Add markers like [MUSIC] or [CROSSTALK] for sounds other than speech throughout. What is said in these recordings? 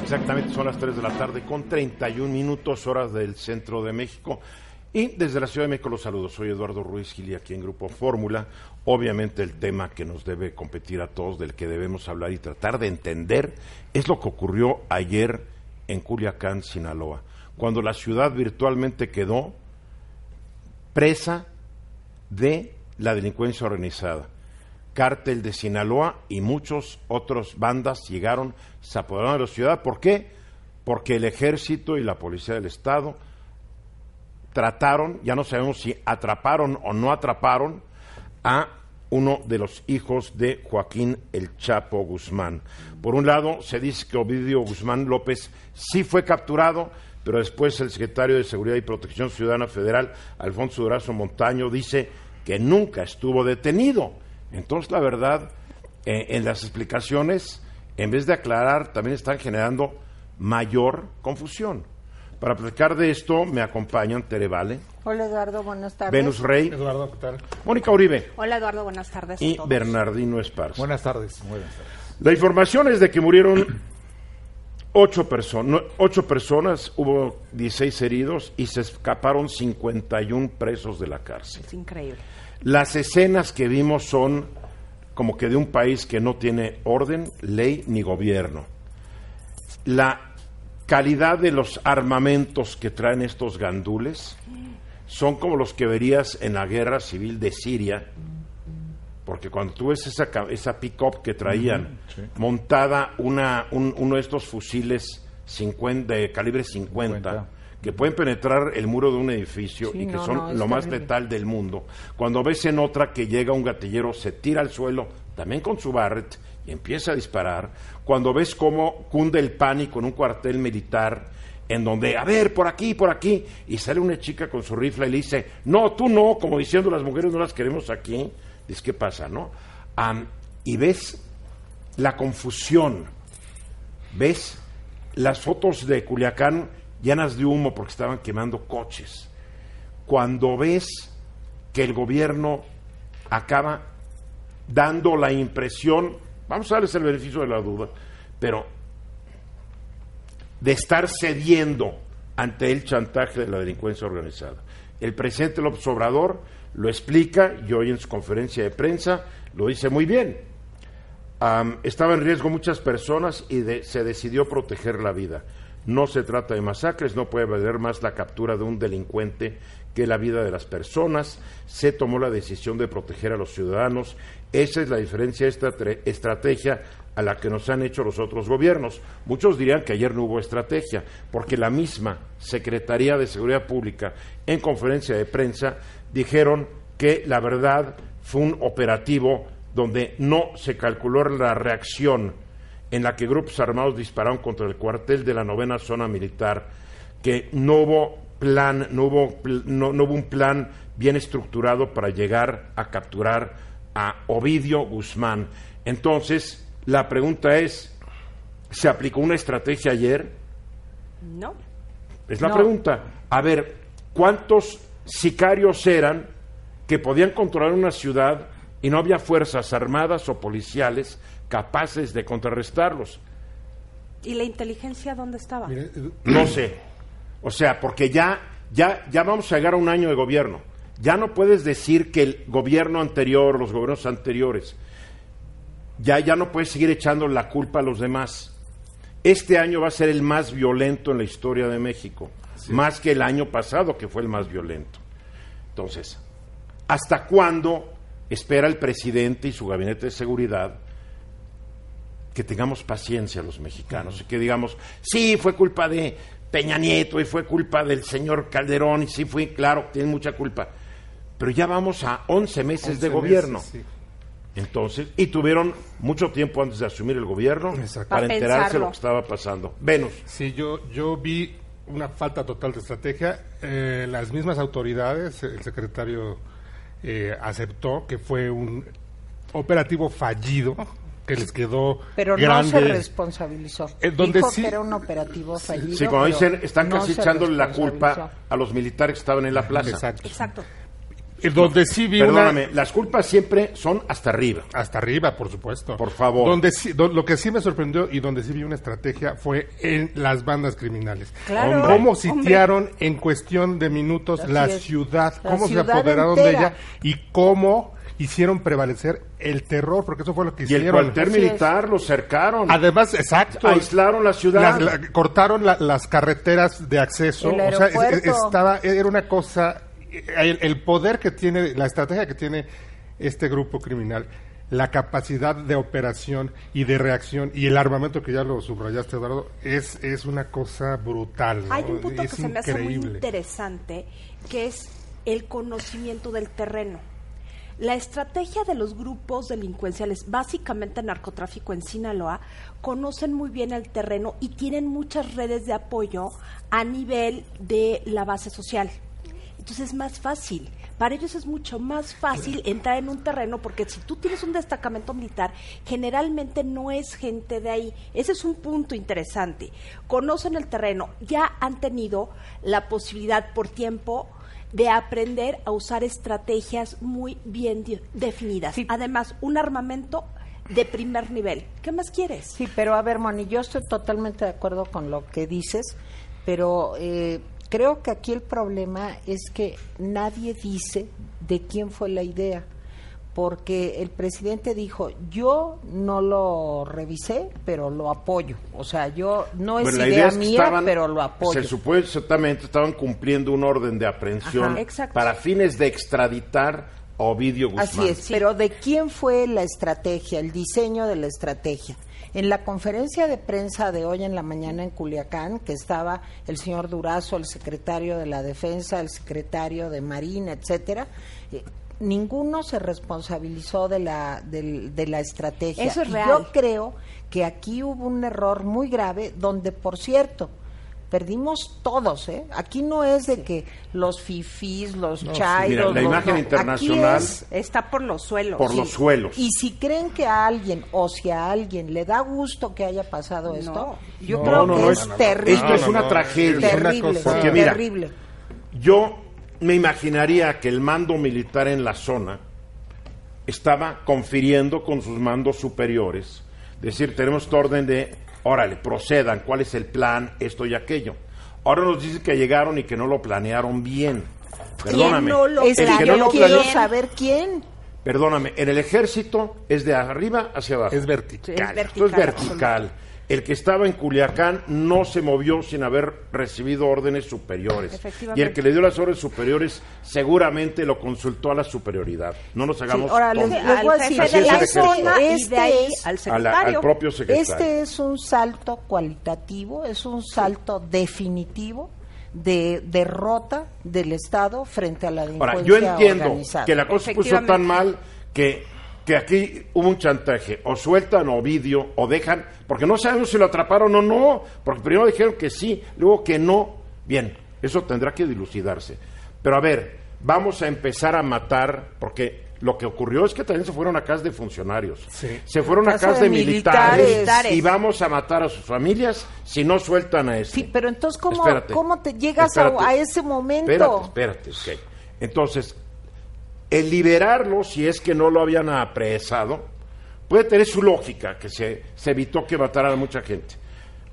Exactamente, son las 3 de la tarde con 31 minutos horas del centro de México. Y desde la Ciudad de México los saludos. Soy Eduardo Ruiz Gili aquí en Grupo Fórmula. Obviamente el tema que nos debe competir a todos, del que debemos hablar y tratar de entender, es lo que ocurrió ayer en Culiacán, Sinaloa, cuando la ciudad virtualmente quedó presa de la delincuencia organizada. Cártel de Sinaloa y muchos otros bandas llegaron, se apoderaron de la ciudad. ¿Por qué? Porque el ejército y la policía del Estado trataron, ya no sabemos si atraparon o no atraparon, a uno de los hijos de Joaquín El Chapo Guzmán. Por un lado, se dice que Ovidio Guzmán López sí fue capturado, pero después el secretario de Seguridad y Protección Ciudadana Federal, Alfonso Durazo Montaño, dice que nunca estuvo detenido. Entonces, la verdad, eh, en las explicaciones, en vez de aclarar, también están generando mayor confusión. Para platicar de esto me acompañan Tere Vale, Hola Eduardo, buenas tardes. Venus Rey, Eduardo, ¿qué tal? Mónica Uribe Hola Eduardo, buenas tardes. a y todos. Bernardino Esparza. Buenas tardes. Buenas tardes. La información es de que murieron [CLEARS THROAT] ocho, perso- no, ocho personas, hubo 16 heridos y se escaparon 51 presos de la cárcel. Es increíble. Las escenas que vimos son como que de un país que no tiene orden, ley ni gobierno. La calidad de los armamentos que traen estos gandules son como los que verías en la guerra civil de Siria, porque cuando tú ves esa, esa pick-up que traían montada una, un- uno de estos fusiles 50, de calibre 50, 50. Que pueden penetrar el muro de un edificio Sí, y que no, son no, lo más letal del mundo. Cuando ves en otra que llega un gatillero, se tira al suelo, también con su Barrett, y empieza a disparar. Cuando ves cómo cunde el pánico en un cuartel militar, en donde, a ver, por aquí, por aquí, y sale una chica con su rifle y le dice, no, tú no, como diciendo las mujeres no las queremos aquí. Dices, ¿qué pasa, no? Y ves la confusión, ves las fotos de Culiacán llenas de humo porque estaban quemando coches. Cuando ves que el gobierno acaba dando la impresión, vamos a darles el beneficio de la duda, pero de estar cediendo ante el chantaje de la delincuencia organizada. El presidente López Obrador lo explica y hoy en su conferencia de prensa lo dice muy bien. Am, estaba en riesgo muchas personas y de- se decidió proteger la vida. No se trata de masacres, no puede valer más la captura de un delincuente que la vida de las personas. Se tomó la decisión de proteger a los ciudadanos. Esa es la diferencia esta estrategia a la que nos han hecho los otros gobiernos. Muchos dirían que ayer no hubo estrategia, porque la misma Secretaría de Seguridad Pública en conferencia de prensa dijeron que la verdad fue un operativo donde no se calculó la reacción en la que grupos armados dispararon contra el cuartel de la novena zona militar, que no hubo plan, no hubo, pl- no, no hubo un plan bien estructurado para llegar a capturar a Ovidio Guzmán. Entonces, la pregunta es, ¿se aplicó una estrategia ayer? ¿No? Es la No. pregunta. A ver, ¿cuántos sicarios eran que podían controlar una ciudad y no había fuerzas armadas o policiales capaces de contrarrestarlos? ¿Y la inteligencia dónde estaba? Edu- No sé. O sea, porque ya, ya, ya vamos a llegar a un año de gobierno. Ya no puedes decir que el gobierno anterior, los gobiernos anteriores, ya, ya no puedes seguir echando la culpa a los demás. Este año va a ser el más violento en la historia de México, más que el año pasado, que fue el más violento. Entonces, ¿hasta cuándo espera el presidente y su gabinete de seguridad que tengamos paciencia los mexicanos y que digamos, sí, fue culpa de Peña Nieto y fue culpa del señor Calderón y sí fue, claro, tiene mucha culpa. Pero ya vamos a 11 meses 11 de gobierno. meses, sí. Entonces, y tuvieron mucho tiempo antes de asumir el gobierno Exacto. para Pa' enterarse de pensarlo. lo que estaba pasando. Venus, Sí, yo, yo vi una falta total de estrategia. Eh, las mismas autoridades, el secretario eh, aceptó que fue un operativo fallido, que les quedó Pero grande. no se responsabilizó. Eh, donde Dijo sí- que era un operativo fallido. sí, como dicen, están no casi se echándole la culpa a los militares que estaban en la plaza. Exacto. Exacto. Eh, Donde sí vi Perdóname, una... las culpas siempre son hasta arriba. Hasta arriba, por supuesto. Por favor. Donde sí- do- lo que sí me sorprendió y donde sí vi una estrategia fue en las bandas criminales. Claro. Cómo Hombre. sitiaron en cuestión de minutos Así la es. ciudad, La cómo se ciudad apoderaron de entera. ella y cómo hicieron prevalecer el terror, porque eso fue lo que Y el hicieron. cuartel militar lo cercaron. Además, exacto. Aislaron la ciudad. Las- la- cortaron la- las carreteras de acceso. El o sea, es- estaba, era una cosa. El, el poder que tiene, la estrategia que tiene este grupo criminal, la capacidad de operación y de reacción y el armamento que ya lo subrayaste, Eduardo, es, es una cosa brutal. ¿no? Hay un punto es que se me hace muy interesante, que es el conocimiento del terreno. La estrategia de los grupos delincuenciales, básicamente narcotráfico en Sinaloa, conocen muy bien el terreno y tienen muchas redes de apoyo a nivel de la base social. Entonces es más fácil. Para ellos es mucho más fácil entrar en un terreno porque si tú tienes un destacamento militar, generalmente no es gente de ahí. Ese es un punto interesante. Conocen el terreno, ya han tenido la posibilidad por tiempo de aprender a usar estrategias muy bien definidas. Además, un armamento de primer nivel. ¿Qué más quieres? Sí, pero a ver, Moni, yo estoy totalmente de acuerdo con lo que dices, pero eh, creo que aquí el problema es que nadie dice de quién fue la idea, porque el presidente dijo, yo no lo revisé, pero lo apoyo. O sea, yo no es Bueno, idea, idea es que mía, estaban- pero lo apoyo. Se supuestamente estaban cumpliendo un orden de aprehensión Ajá, para fines de extraditar a Ovidio Guzmán. Así es, pero ¿de quién fue la estrategia, el diseño de la estrategia? En la conferencia de prensa de hoy en la mañana en Culiacán, que estaba el señor Durazo, el secretario de la Defensa, el secretario de Marina, etcétera, eh, ninguno se responsabilizó de la, del- de la estrategia. Eso es real. Yo creo que aquí hubo un error muy grave, donde, por cierto, perdimos todos, ¿eh? Aquí no es de que los fifís, los Mira, chairos, la los- imagen no, aquí internacional es- Está por los suelos. por los suelos. y si creen que a alguien o si a alguien le da gusto que haya pasado esto, No. yo No, creo no, que no, es no, no, no. terrible. Esto es No, no, una no, tragedia. es una cosa- Porque mira, terrible. Yo me imaginaría que el mando militar en la zona estaba confiriendo con sus mandos superiores, decir, tenemos esta orden de, órale, procedan, cuál es el plan, esto y aquello. Ahora nos dicen que llegaron y que no lo planearon bien. Perdóname. no lo Es el que no lo quiero saber quién. Perdóname, en el ejército es de arriba hacia abajo. Es vertical. Sí, es Esto es vertical, vertical. El que estaba en Culiacán no se movió sin haber recibido órdenes superiores. Y el que le dio las órdenes superiores seguramente lo consultó a la superioridad. No nos hagamos ahora les- les voy a decir, de la zona Este de ahí es- al A la- secretario. al propio secretario. Este es un salto cualitativo, es un salto definitivo de derrota del Estado frente a la delincuencia Ahora, yo entiendo organizada. que la cosa se puso tan mal que, que aquí hubo un chantaje. O sueltan a Ovidio o dejan, porque no sabemos si lo atraparon o no, porque primero dijeron que sí, luego que no. Bien, eso tendrá que dilucidarse. Pero a ver, vamos a empezar a matar, porque lo que ocurrió es que también se fueron a casas de funcionarios. Sí. Se fueron a Casa de de militares, militares. y vamos a matar a sus familias si no sueltan a este. Sí, pero entonces, ¿cómo, Espérate, cómo te llegas a, espérate. a ese momento? Espérate, espérate. ok. Entonces, el liberarlo, si es que no lo habían apresado, puede tener su lógica, que se, se evitó que mataran a mucha gente.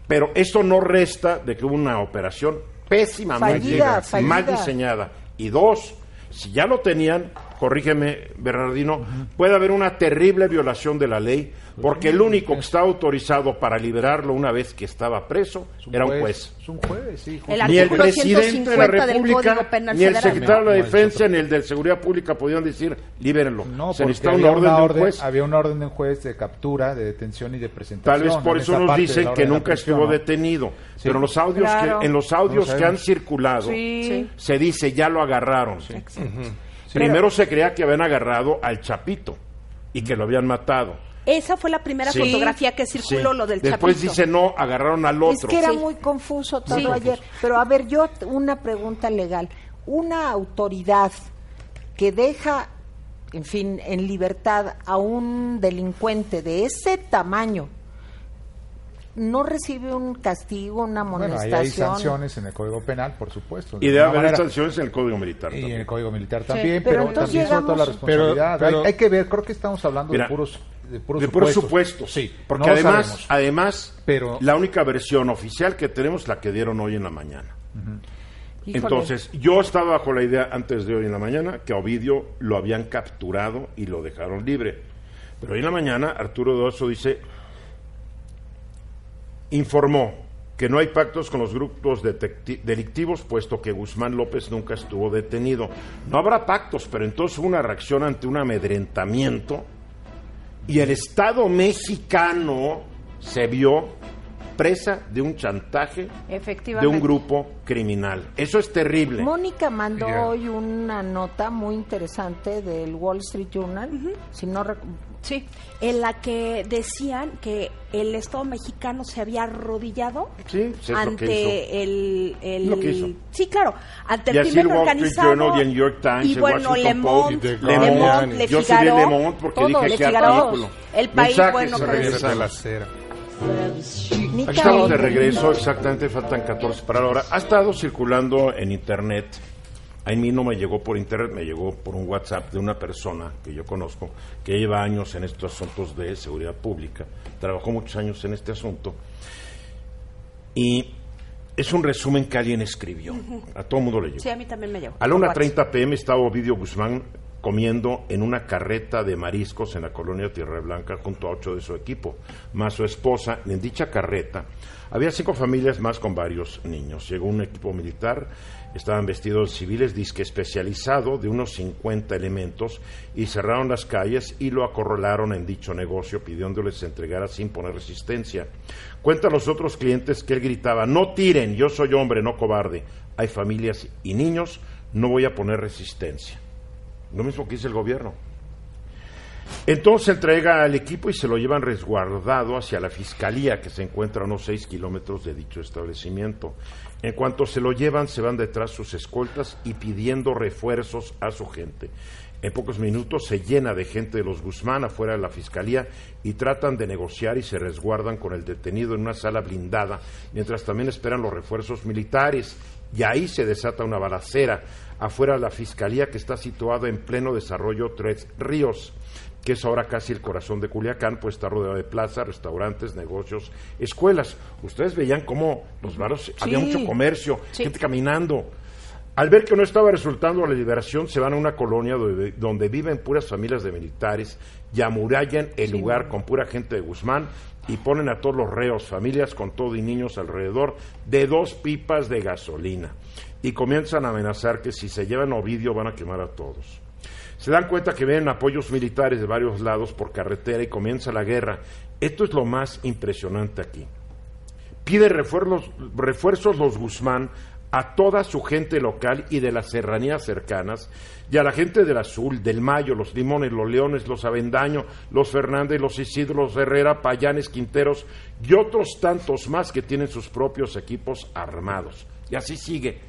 Pero esto no resta de que hubo una operación pésimamente Fallida, fallida. mal diseñada. Y dos, si ya lo tenían, corrígeme, Bernardino, puede haber una terrible violación de la ley, porque el único que está autorizado para liberarlo una vez que estaba preso era un juez. Es un juez, sí. El Ni el presidente de la 150 del República, Código Penal ni el secretario de la Defensa, ni el de Seguridad Pública podían decir, libérenlo. No, Se necesita una orden una de un juez. había una orden de un juez de captura, de detención y de presentación. Tal vez por eso nos dicen que nunca estuvo ¿no? detenido. Sí. Pero los audios Claro. que, en los audios No lo que han circulado Sí. se dice ya lo agarraron. Primero se creía que habían agarrado al Chapito y que lo habían matado. Esa fue la primera Sí. fotografía que circuló, Sí. lo del Después chapito. dice no, agarraron al Es otro. que era Sí. muy confuso todo Sí. ayer. Pero a ver, yo una pregunta legal. Una autoridad que deja, en fin, en libertad a un delincuente de ese tamaño, no recibe un castigo, una Bueno, ahí amonestación. hay sanciones en el Código Penal, por supuesto. Y debe haber manera. sanciones en el Código Militar. Y en también. el Código Militar también, pero pero, entonces también todo la responsabilidad. Pero- pero- hay, hay que ver, creo que estamos hablando Mira, de puros de puros de puros supuestos. supuestos. Sí, Porque no además, además Pero- la única versión oficial que tenemos es la que dieron hoy en la mañana. Entonces, yo estaba bajo la idea antes de hoy en la mañana que a Ovidio lo habían capturado y lo dejaron libre. Pero hoy en la mañana Arturo Doso dice, informó que no hay pactos con los grupos delictivos, puesto que Guzmán López nunca estuvo detenido. No habrá pactos, pero entonces hubo una reacción ante un amedrentamiento y el Estado mexicano se vio presa de un chantaje de un grupo criminal. Eso es terrible. Mónica mandó hoy una nota muy interesante del Wall Street Journal, si no Sí, en la que decían que el Estado mexicano se había arrodillado Sí, sí, ante el, el- Lo que hizo. sí claro ante Y el así crimen organizado Journal y el New York Times, y el bueno Le Monde, y The Le. Monde, Le Yo sí vi Figaro, Le Monde porque todo, dije Le que Figaro, el país Mensajes, bueno se pero regresa. A la acera. Nica Aquí estamos de regreso, exactamente, faltan 14 para la hora. Ha estado circulando en internet, a mí no me llegó por internet, me llegó por un WhatsApp de una persona que yo conozco, que lleva años en estos asuntos de seguridad pública, trabajó muchos años en este asunto, y es un resumen que alguien escribió, a todo mundo le llegó. sí a mí también me llegó. A la Por 1.30 pm estaba Ovidio Guzmán comiendo en una carreta de mariscos en la colonia Tierra Blanca junto a ocho de su equipo, más su esposa. En dicha carreta había cinco familias más con varios niños. Llegó un equipo militar, estaban vestidos civiles, disque especializado, de unos 50 elementos, y cerraron las calles y lo acorralaron en dicho negocio, pidiéndoles se entregara sin poner resistencia. Cuenta a los otros clientes que él gritaba, no tiren, yo soy hombre, no cobarde. Hay familias y niños, no voy a poner resistencia. Lo mismo que dice el gobierno. Entonces entrega al equipo y se lo llevan resguardado hacia la fiscalía que se encuentra a unos seis kilómetros de dicho establecimiento. En cuanto se lo llevan, se van detrás sus escoltas y pidiendo refuerzos a su gente. En pocos minutos se llena de gente de los Guzmán afuera de la fiscalía y tratan de negociar y se resguardan con el detenido en una sala blindada, mientras también esperan los refuerzos militares. Y ahí se desata una balacera afuera de la fiscalía que está situada en pleno desarrollo Tres Ríos que es ahora casi el corazón de Culiacán, pues está rodeado de plazas, restaurantes, negocios, escuelas. Ustedes veían cómo los barrios, había mucho comercio, Sí. gente caminando. Al ver que no estaba resultando la liberación, se van a una colonia donde, donde viven puras familias de militares y amurallan el lugar con pura gente de Guzmán y ponen a todos los reos, familias con todo y niños alrededor, de dos pipas de gasolina. Y comienzan a amenazar que si se llevan a Ovidio van a quemar a todos. Se dan cuenta que ven apoyos militares de varios lados por carretera y comienza la guerra. Esto es lo más impresionante aquí. Pide refuerzos, refuerzos los Guzmán a toda su gente local y de las serranías cercanas, y a la gente del Azul, del Mayo, los Limones, los Leones, los Avendaño, los Fernández, los Isidro, los Herrera, Payanes, Quinteros y otros tantos más que tienen sus propios equipos armados. Y así sigue.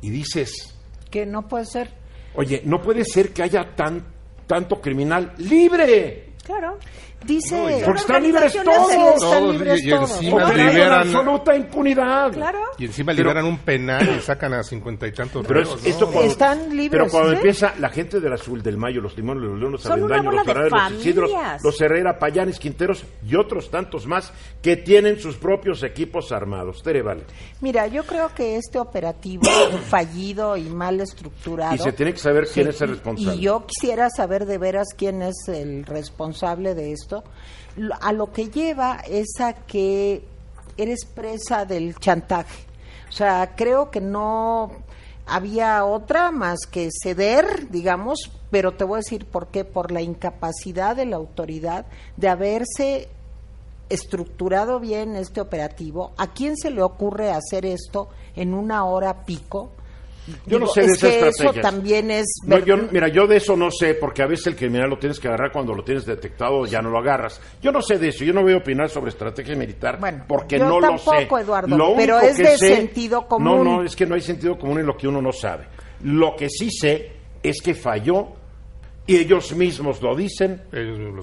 Y dices, que no puede ser. Oye, no puede ser que haya tan, tanto criminal libre. claro Dice Porque están libres todos. están Todos, libres y- encima con liberan- absoluta impunidad. claro Y encima Pero- liberan un penal y sacan a cincuenta y tantos Pero reos, esto ¿no? cuando, Están libres, Pero cuando ¿sí? empieza la gente del Azul, del Mayo, los Limones, los Leones, los bola los Fernández, los Isidros, los Herrera, Payanes, Quinteros y otros tantos más que tienen sus propios equipos armados. Tere, vale. Mira, yo creo que este operativo [COUGHS] fallido y mal estructurado. Y se tiene que saber quién Sí, es el y- responsable. Y yo quisiera saber de veras quién es el responsable de esto. A lo que lleva es a que eres presa del chantaje. O sea, creo que no había otra más que ceder, digamos, pero te voy a decir por qué, por la incapacidad de la autoridad de haberse estructurado bien este operativo. ¿A quién se le ocurre hacer esto en una hora pico? Yo no sé de es esas que eso también es No, yo- mira, yo de eso no sé, porque a veces el criminal lo tienes que agarrar cuando lo tienes detectado, ya no lo agarras. Yo no sé de eso, yo no voy a opinar sobre estrategia militar, Bueno, porque yo no lo sé. tampoco, Eduardo, Lo pero es de sé- sentido No, común. no, es que no hay sentido común en lo que uno no sabe. Lo que sí sé es que falló Y ellos mismos lo dicen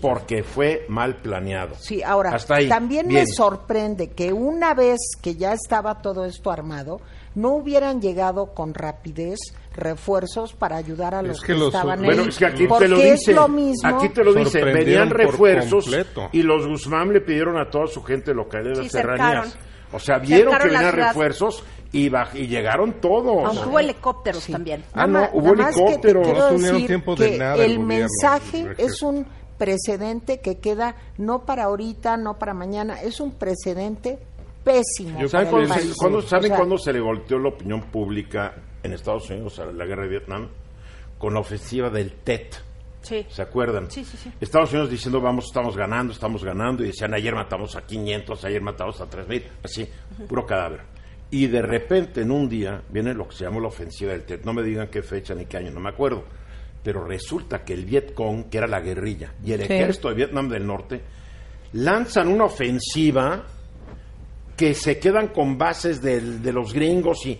porque fue mal planeado. Sí, ahora, Hasta ahí, también bien. me sorprende que una vez que ya estaba todo esto armado, no hubieran llegado con rapidez refuerzos para ayudar a Es los que que, los- estaban Bueno, ahí. es que aquí porque te lo es dice. lo mismo. Aquí te lo dice. Venían refuerzos completo. y los Guzmán le pidieron a toda su gente local de las Sí, serranías. O sea, vieron que venían refuerzos y, baj- y llegaron todos. Aunque hubo helicópteros también. Ah, no, hubo más que te helicópteros. quiero No tuvieron tiempo de que nada el el gobierno, mensaje es un precedente que queda no para ahorita, no para mañana, es un precedente pésimo. Yo para ¿Saben el cuándo, se, país. cuándo- O ¿saben sea, cuándo se le volteó la opinión pública en Estados Unidos a la guerra de Vietnam? Con la ofensiva del TET. Sí. ¿Se acuerdan? Sí, sí, sí. Estados Unidos diciendo, vamos, estamos ganando, estamos ganando, y decían, ayer matamos a 500, ayer matamos a 3000, así, puro cadáver. Y de repente, en un día, viene lo que se llamó la ofensiva del TET. No me digan qué fecha ni qué año, no me acuerdo. Pero resulta que el Vietcong, que era la guerrilla, y el Sí. ejército de Vietnam del Norte, lanzan una ofensiva que se quedan con bases del- de los gringos y,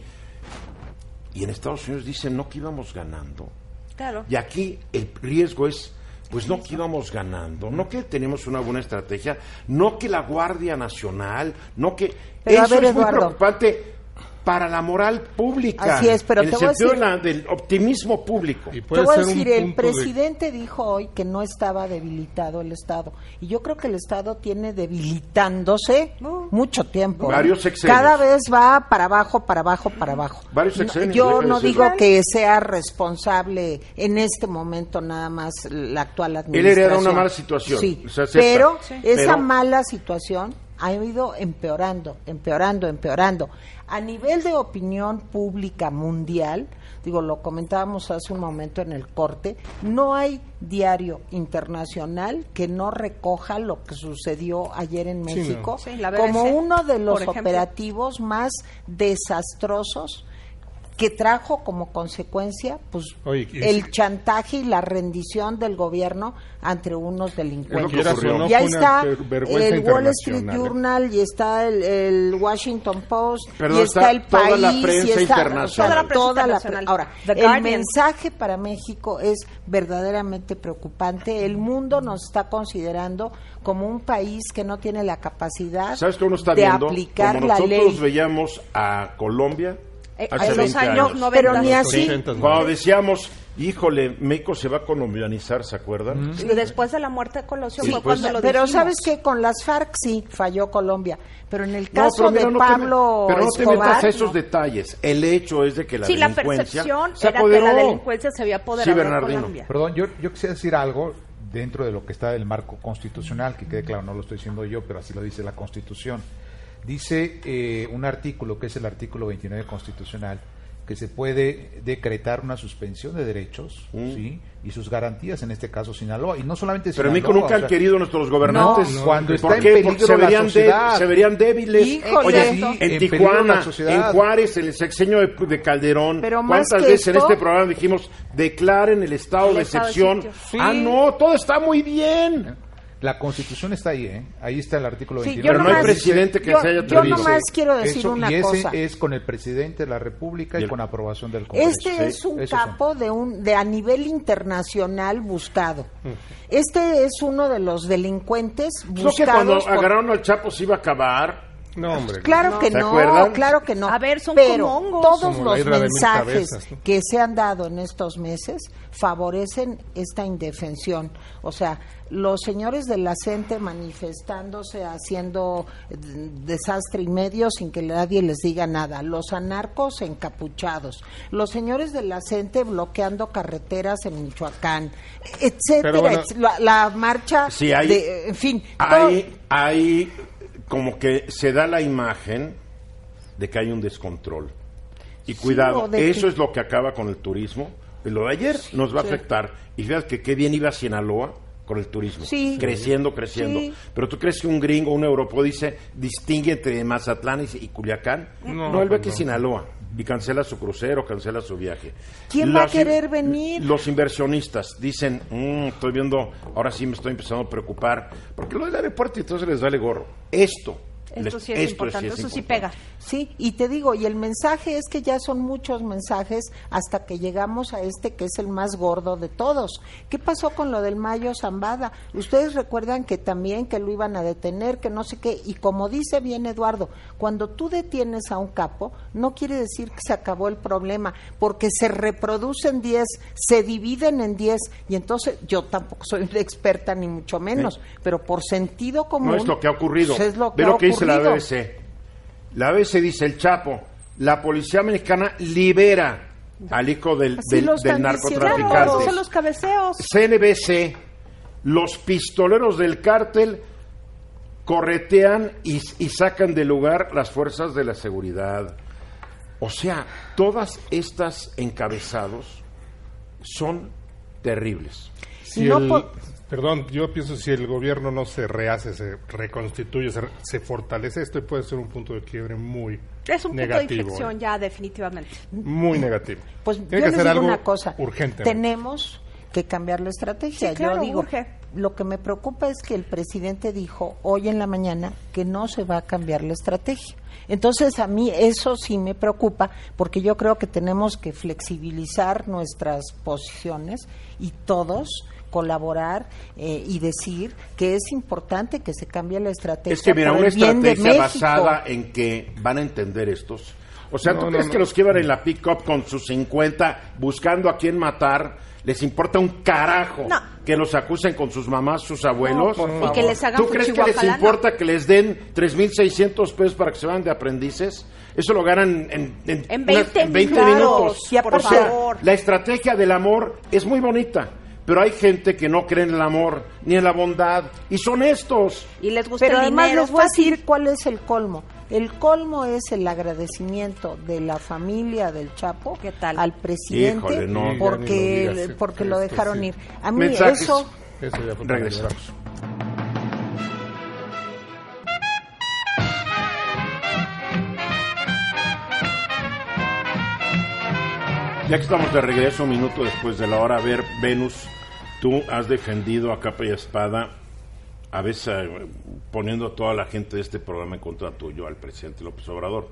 y en Estados Unidos dicen, no que íbamos ganando. Claro. Y aquí el riesgo es, pues no que íbamos ganando, no que tenemos una buena estrategia, no que la Guardia Nacional, no que... Pero, a eso ver, es muy Eduardo. preocupante para la moral pública. Así es, pero en te el voy a decir- de la- del optimismo público. Y Te puede voy a decir, el de- presidente dijo hoy que no estaba debilitado el Estado. Y yo creo que el Estado tiene debilitándose No. mucho tiempo. Varios sexenios. Cada vez va para abajo, para abajo, para abajo. Varios sexenios, yo no decirlo. digo que sea responsable en este momento nada más la actual Él administración. hereda una mala situación, Sí, pero Sí. esa Pero- mala situación ha ido empeorando, empeorando, empeorando. A nivel de opinión pública mundial, digo, lo comentábamos hace un momento en el corte, no hay diario internacional que no recoja lo que sucedió ayer en Sí, México no. Sí, la BBC, como uno de los operativos más desastrosos que trajo como consecuencia pues Oye, el chantaje y la rendición del gobierno ante unos delincuentes. no y ahí está el Wall Street ¿eh? Journal y está el, el Washington Post Perdón, y está, está el toda país la y está internacional. toda la Toda la prensa pre- internacional. ahora The el mensaje para México es verdaderamente preocupante el mundo nos está considerando como un país que no tiene la capacidad ¿Sabes que uno está de viendo? aplicar Como la nosotros ley veíamos a Colombia Eh, hace los 20 años años. 90. pero ni así 80, ¿no? Cuando decíamos, híjole, México se va a colombianizar, ¿se acuerdan? Y Después de la muerte de Colosio Sí, fue pues, cuando lo pero dijimos. sabes que con las FARC sí falló Colombia, pero en el caso mira, de no te me- Pablo pero no te Escobar, metas a esos no. detalles. El hecho es de que la sí, la delincuencia percepción se era que la delincuencia se había apoderado Sí, de Bernardino. Colombia. Perdón, yo, yo quisiera decir algo dentro de lo que está del marco constitucional, que quede claro, no lo estoy diciendo yo, pero así lo dice la Constitución. Dice eh, un artículo, que es el artículo 29 constitucional, que se puede decretar una suspensión de derechos ¿sí? y sus garantías, en este caso Sinaloa. Y no solamente Pero en México Sinaloa, nunca o han sea, querido nuestros gobernantes. No, cuando está ¿Por en qué? peligro Porque se la verían, sociedad. se verían débiles. Híjole. Oye, Sí, en en peligro Tijuana, la en Juárez, en el sexenio de, de Calderón, Pero ¿cuántas veces en este programa dijimos, declaren el estado El de estado de excepción? Sí. Ah, no, todo está muy bien. La Constitución está ahí, ¿eh? Ahí está el artículo Sí, 29. yo Pero no hay presidente que yo- se haya yo nomás quiero decir Eso, una y ese cosa. es con el presidente de la República Y y, el- con aprobación del Congreso. Este Sí, es un son. capo de un de a nivel internacional buscado. Este es uno de los delincuentes Creo que cuando buscados por- agarraron al Chapo se iba a acabar. No, hombre. Claro que ¿Se no, acuerdan? claro que no. A ver, son Pero como hongos. todos Como los mensajes cabezas, ¿no? que se han dado en estos meses favorecen esta indefensión. O sea, los señores de la CENTE manifestándose, haciendo desastre y medio sin que nadie les diga nada. Los anarcos encapuchados. Los señores de la CENTE bloqueando carreteras en Michoacán, etcétera. Bueno, la, la marcha, Sí, hay- de, en fin. todo- Hay, hay como que se da la imagen de que hay un descontrol. Y cuidado, eso que- es lo que acaba con el turismo. Y lo de ayer nos va a afectar. Y fíjate que qué bien iba Sinaloa con el turismo. Sí. Creciendo, creciendo. Sí. Pero tú crees que un gringo, un europeo dice, distingue entre Mazatlán y, y Culiacán. No, No, él ve que. Sinaloa. Y cancela su crucero, cancela su viaje. ¿Quién va a querer venir? Los inversionistas dicen, "Mm, estoy viendo, ahora sí me estoy empezando a preocupar, porque lo del aeropuerto entonces les vale gorro. Esto, Esto sí es esto importante, sí es eso sí importante. pega. Sí, y te digo, y el mensaje es que ya son muchos mensajes hasta que llegamos a este que es el más gordo de todos. ¿Qué pasó con lo del Mayo Zambada? Ustedes recuerdan que también que lo iban a detener, que no sé qué, y como dice bien Eduardo, cuando tú detienes a un capo, no quiere decir que se acabó el problema, porque se reproducen 10, se dividen en 10, y entonces yo tampoco soy una [LAUGHS] experta ni mucho menos, pero por sentido común. No es lo que ha ocurrido. pues es lo que ha lo que dice la. BBC. La BBC dice el Chapo, la policía mexicana libera al hijo del, Así del, lo del están diciendo. Claro, narcotraficante. son los cabeceos. CNBC, los pistoleros del cártel corretean y, y sacan del lugar las fuerzas de la seguridad. O sea, todas estas encabezados son terribles. Si No el- po- perdón, yo pienso si el gobierno no se rehace, se reconstituye, se, se fortalece, esto puede ser un punto de quiebre muy Es un punto de negativo. inflexión ¿eh? ya definitivamente. Muy negativo. Pues Tiene yo que les hacer digo algo una cosa. urgente. Tenemos que cambiar la estrategia. Sí, claro, yo digo, urge. lo que me preocupa es que el presidente dijo hoy en la mañana que no se va a cambiar la estrategia. Entonces a mí eso sí me preocupa porque yo creo que tenemos que flexibilizar nuestras posiciones y todos colaborar eh, y decir que es importante que se cambie la estrategia Es que mira, por una estrategia basada en que van a entender estos. O sea, No, ¿tú no, crees no. que los que iban en la pick-up con sus 50 buscando a quién matar, les importa un carajo No. que los acusen con sus mamás, sus abuelos? Y favor. que les hagan ¿Tú crees que les importa que les den 3.600 pesos para que se vayan de aprendices? Eso lo ganan en, en, En unas- 20 en 20 minutos, minutos. ya, por o sea, favor. la estrategia del amor es muy bonita, pero hay gente que no cree en el amor ni en la bondad y son estos. Y les gusta Pero el además dinero les voy a decir cuál es el colmo. El colmo es el agradecimiento de la familia del Chapo ¿Qué tal? al presidente Híjole, no. Porque, lo digas, porque esto lo dejaron sí. ir. A mí Mensajes. eso Eso ya fue para Regresamos. Ya que estamos de regreso, un minuto después de la hora, a ver, Venus, tú has defendido a capa y espada, a veces eh, poniendo a toda la gente de este programa en contra tuyo, al presidente López Obrador.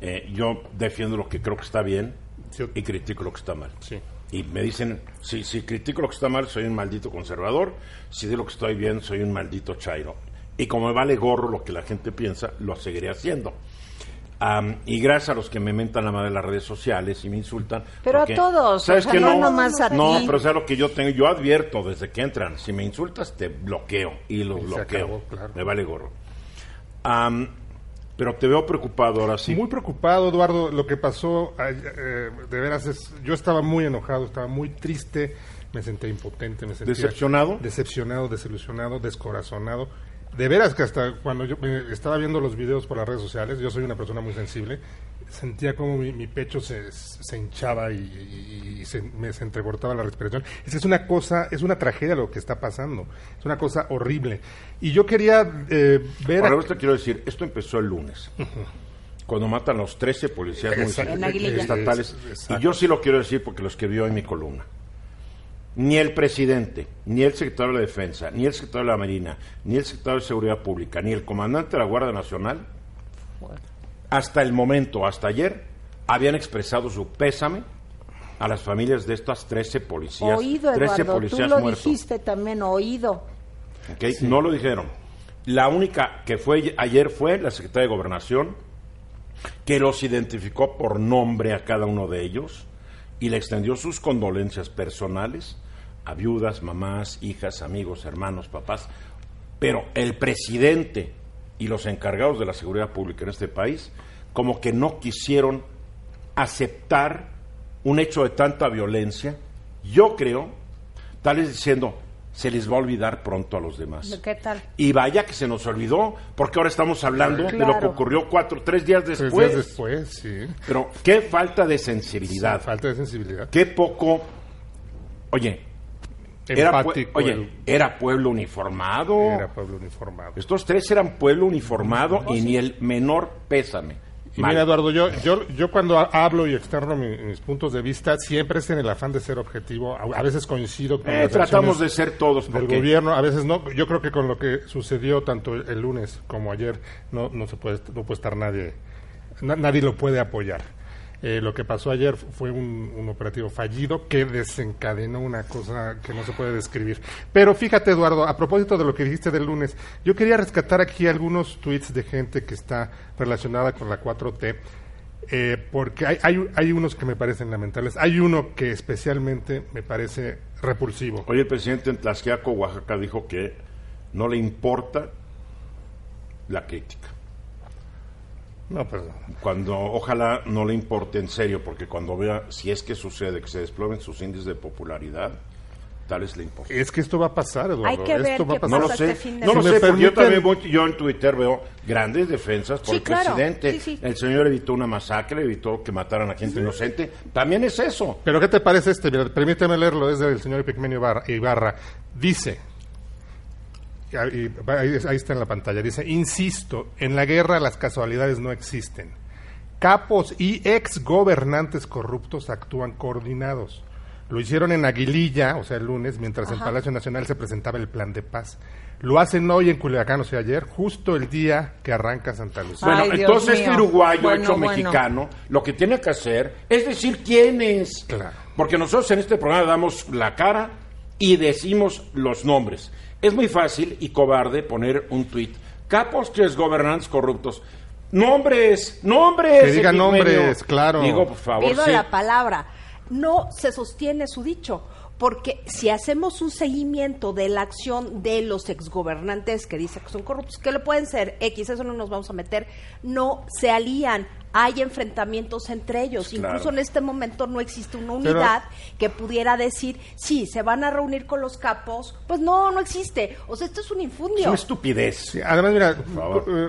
Eh, yo defiendo lo que creo que está bien Sí. y critico lo que está mal. Sí. Y me dicen, si, si critico lo que está mal, soy un maldito conservador. Si digo lo que estoy bien, soy un maldito chairo. Y como me vale gorro lo que la gente piensa, lo seguiré haciendo. Am, y gracias a los que me mentan la madre en las redes sociales y me insultan. Pero a todos, ¿Sabes o sea, que no no? nomás a no, ti. pero sea lo que yo tengo. Yo advierto desde que entran. Si me insultas, te bloqueo. Y los Y bloqueo. acabó, claro. Me vale gorro. Am, pero te veo preocupado ahora sí. Muy preocupado, Eduardo. Lo que pasó, eh, de veras, es, yo estaba muy enojado, estaba muy triste, me sentía impotente, me sentía ¿Decepcionado? decepcionado, desilusionado, descorazonado. De veras que hasta cuando yo estaba viendo los videos por las redes sociales, yo soy una persona muy sensible, sentía como mi, mi pecho se, se hinchaba y, y- y se, me se entrecortaba la respiración. Es que es una cosa, es una tragedia lo que está pasando, es una cosa horrible. Y yo quería eh, ver... Ahora a- esto quiero decir, esto empezó el lunes. Cuando matan a los 13 policías Exacto. Estatales. Es- Y yo sí lo quiero decir porque lo escribió en mi columna. Ni el presidente, ni el secretario de la Defensa, ni el secretario de la Marina, ni el secretario de Seguridad Pública, ni el comandante de la Guardia Nacional, hasta el momento, hasta ayer, habían expresado su pésame a las familias de estas 13 policías. oído 13 Eduardo, tú lo muertos. dijiste también oído. ¿ok? No lo dijeron. La única que fue ayer fue la secretaria de Gobernación, que los identificó por nombre a cada uno de ellos y le extendió sus condolencias personales a viudas, mamás, hijas, amigos, hermanos, papás. Pero el presidente y los encargados de la seguridad pública en este país como que no quisieron aceptar un hecho de tanta violencia. Yo creo, tal vez diciendo, se les va a olvidar pronto a los demás. ¿Qué tal? Y vaya que se nos olvidó, porque ahora estamos hablando de lo que ocurrió cuatro, tres días Tres después. días después, sí. Pero qué falta de sensibilidad, Falta de sensibilidad. qué poco. Oye, era, oye, era pueblo uniformado. era pueblo uniformado. Estos tres eran pueblo uniformado y ni el menor pésame. Y mira, Eduardo, yo, yo, yo cuando ha- hablo y externo mi- mis puntos de vista, siempre es en el afán de ser objetivo. A, a veces coincido con Eh, las tratamos de ser todos del gobierno, a veces no. Yo creo que con lo que sucedió tanto el, el lunes como ayer, no, no se puede, no puede estar nadie, na- nadie lo puede apoyar. Eh, lo que pasó ayer fu- fue un, operativo fallido que desencadenó una cosa que no se puede describir. Pero fíjate, Eduardo, a propósito de lo que dijiste del lunes, yo quería rescatar aquí algunos tweets de gente que está relacionada con la 4T. eh, porque hay, hay, unos que me parecen lamentables. Hay uno que especialmente me parece repulsivo. Hoy el presidente en Tlaxiaco, Oaxaca, dijo que no le importa la crítica. No, perdón. Cuando ojalá no le importe en serio, porque cuando vea si es que sucede que se desplomen sus índices de popularidad, tal es la importa. Es que esto va a pasar, Eduardo. Hay que ver esto va a qué pasar. No lo sé, este fin de no lo sé, porque yo también voy- yo en Twitter veo grandes defensas por Sí, el claro. presidente. Sí, sí. El señor evitó una masacre, evitó que mataran a gente inocente. También es eso. Pero ¿qué te parece este? Mira, permíteme leerlo, es del señor Epigmenio Ibarra. Ibarra. Dice, ahí, está en la pantalla, dice, insisto, en la guerra las casualidades no existen. Capos y ex gobernantes corruptos actúan coordinados. Lo hicieron en Aguililla, o sea, el lunes, mientras en Palacio Nacional se presentaba el plan de paz. Lo hacen hoy en Culiacán, o sea, ayer, justo el día que arranca Santa Lucía. Bueno, Ay, entonces este uruguayo Bueno, hecho bueno. mexicano, lo que tiene que hacer es decir quién es. Claro. Porque nosotros en este programa damos la cara y decimos los nombres. Es muy fácil y cobarde poner un tuit. Capos tres gobernantes corruptos. Nombres, nombres. Que diga Epigmenio. nombres, claro. Digo, por favor, Pido sí. la palabra. No se sostiene su dicho, porque si hacemos un seguimiento de la acción de los exgobernantes que dice que son corruptos, que lo pueden ser X, eso no nos vamos a meter, no se alían. Hay enfrentamientos entre ellos. Claro. Incluso en este momento no existe una Pero- unidad que pudiera decir, sí, se van a reunir con los capos. Pues no, no existe. O sea, esto es un Es infundio. una estupidez. Sí, además, mira, favor. eh,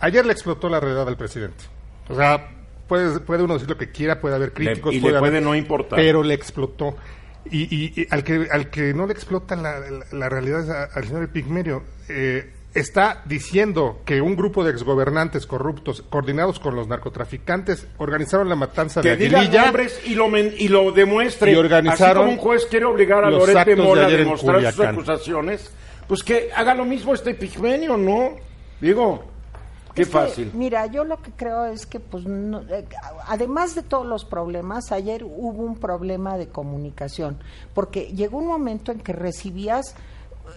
ayer le explotó la realidad al presidente. O sea, puede, puede uno decir lo que quiera, puede haber críticos. y le haber- puede no importar. Pero le explotó. Y, y- y al, que, al que no le explota la, la- la realidad es a- al señor Epigmenio. Eh, está diciendo que un grupo de exgobernantes corruptos, coordinados con los narcotraficantes, organizaron la matanza Que de Aguililla. nombres y lo, men- y lo demuestre. Y organizaron Así como un juez quiere obligar a Lorete de Mola a demostrar sus acusaciones, pues que haga lo mismo este pigmenio, ¿no? Digo, qué fácil. mira, yo lo que creo es que, pues, no- eh, además de todos los problemas, ayer hubo un problema de comunicación, porque llegó un momento en que recibías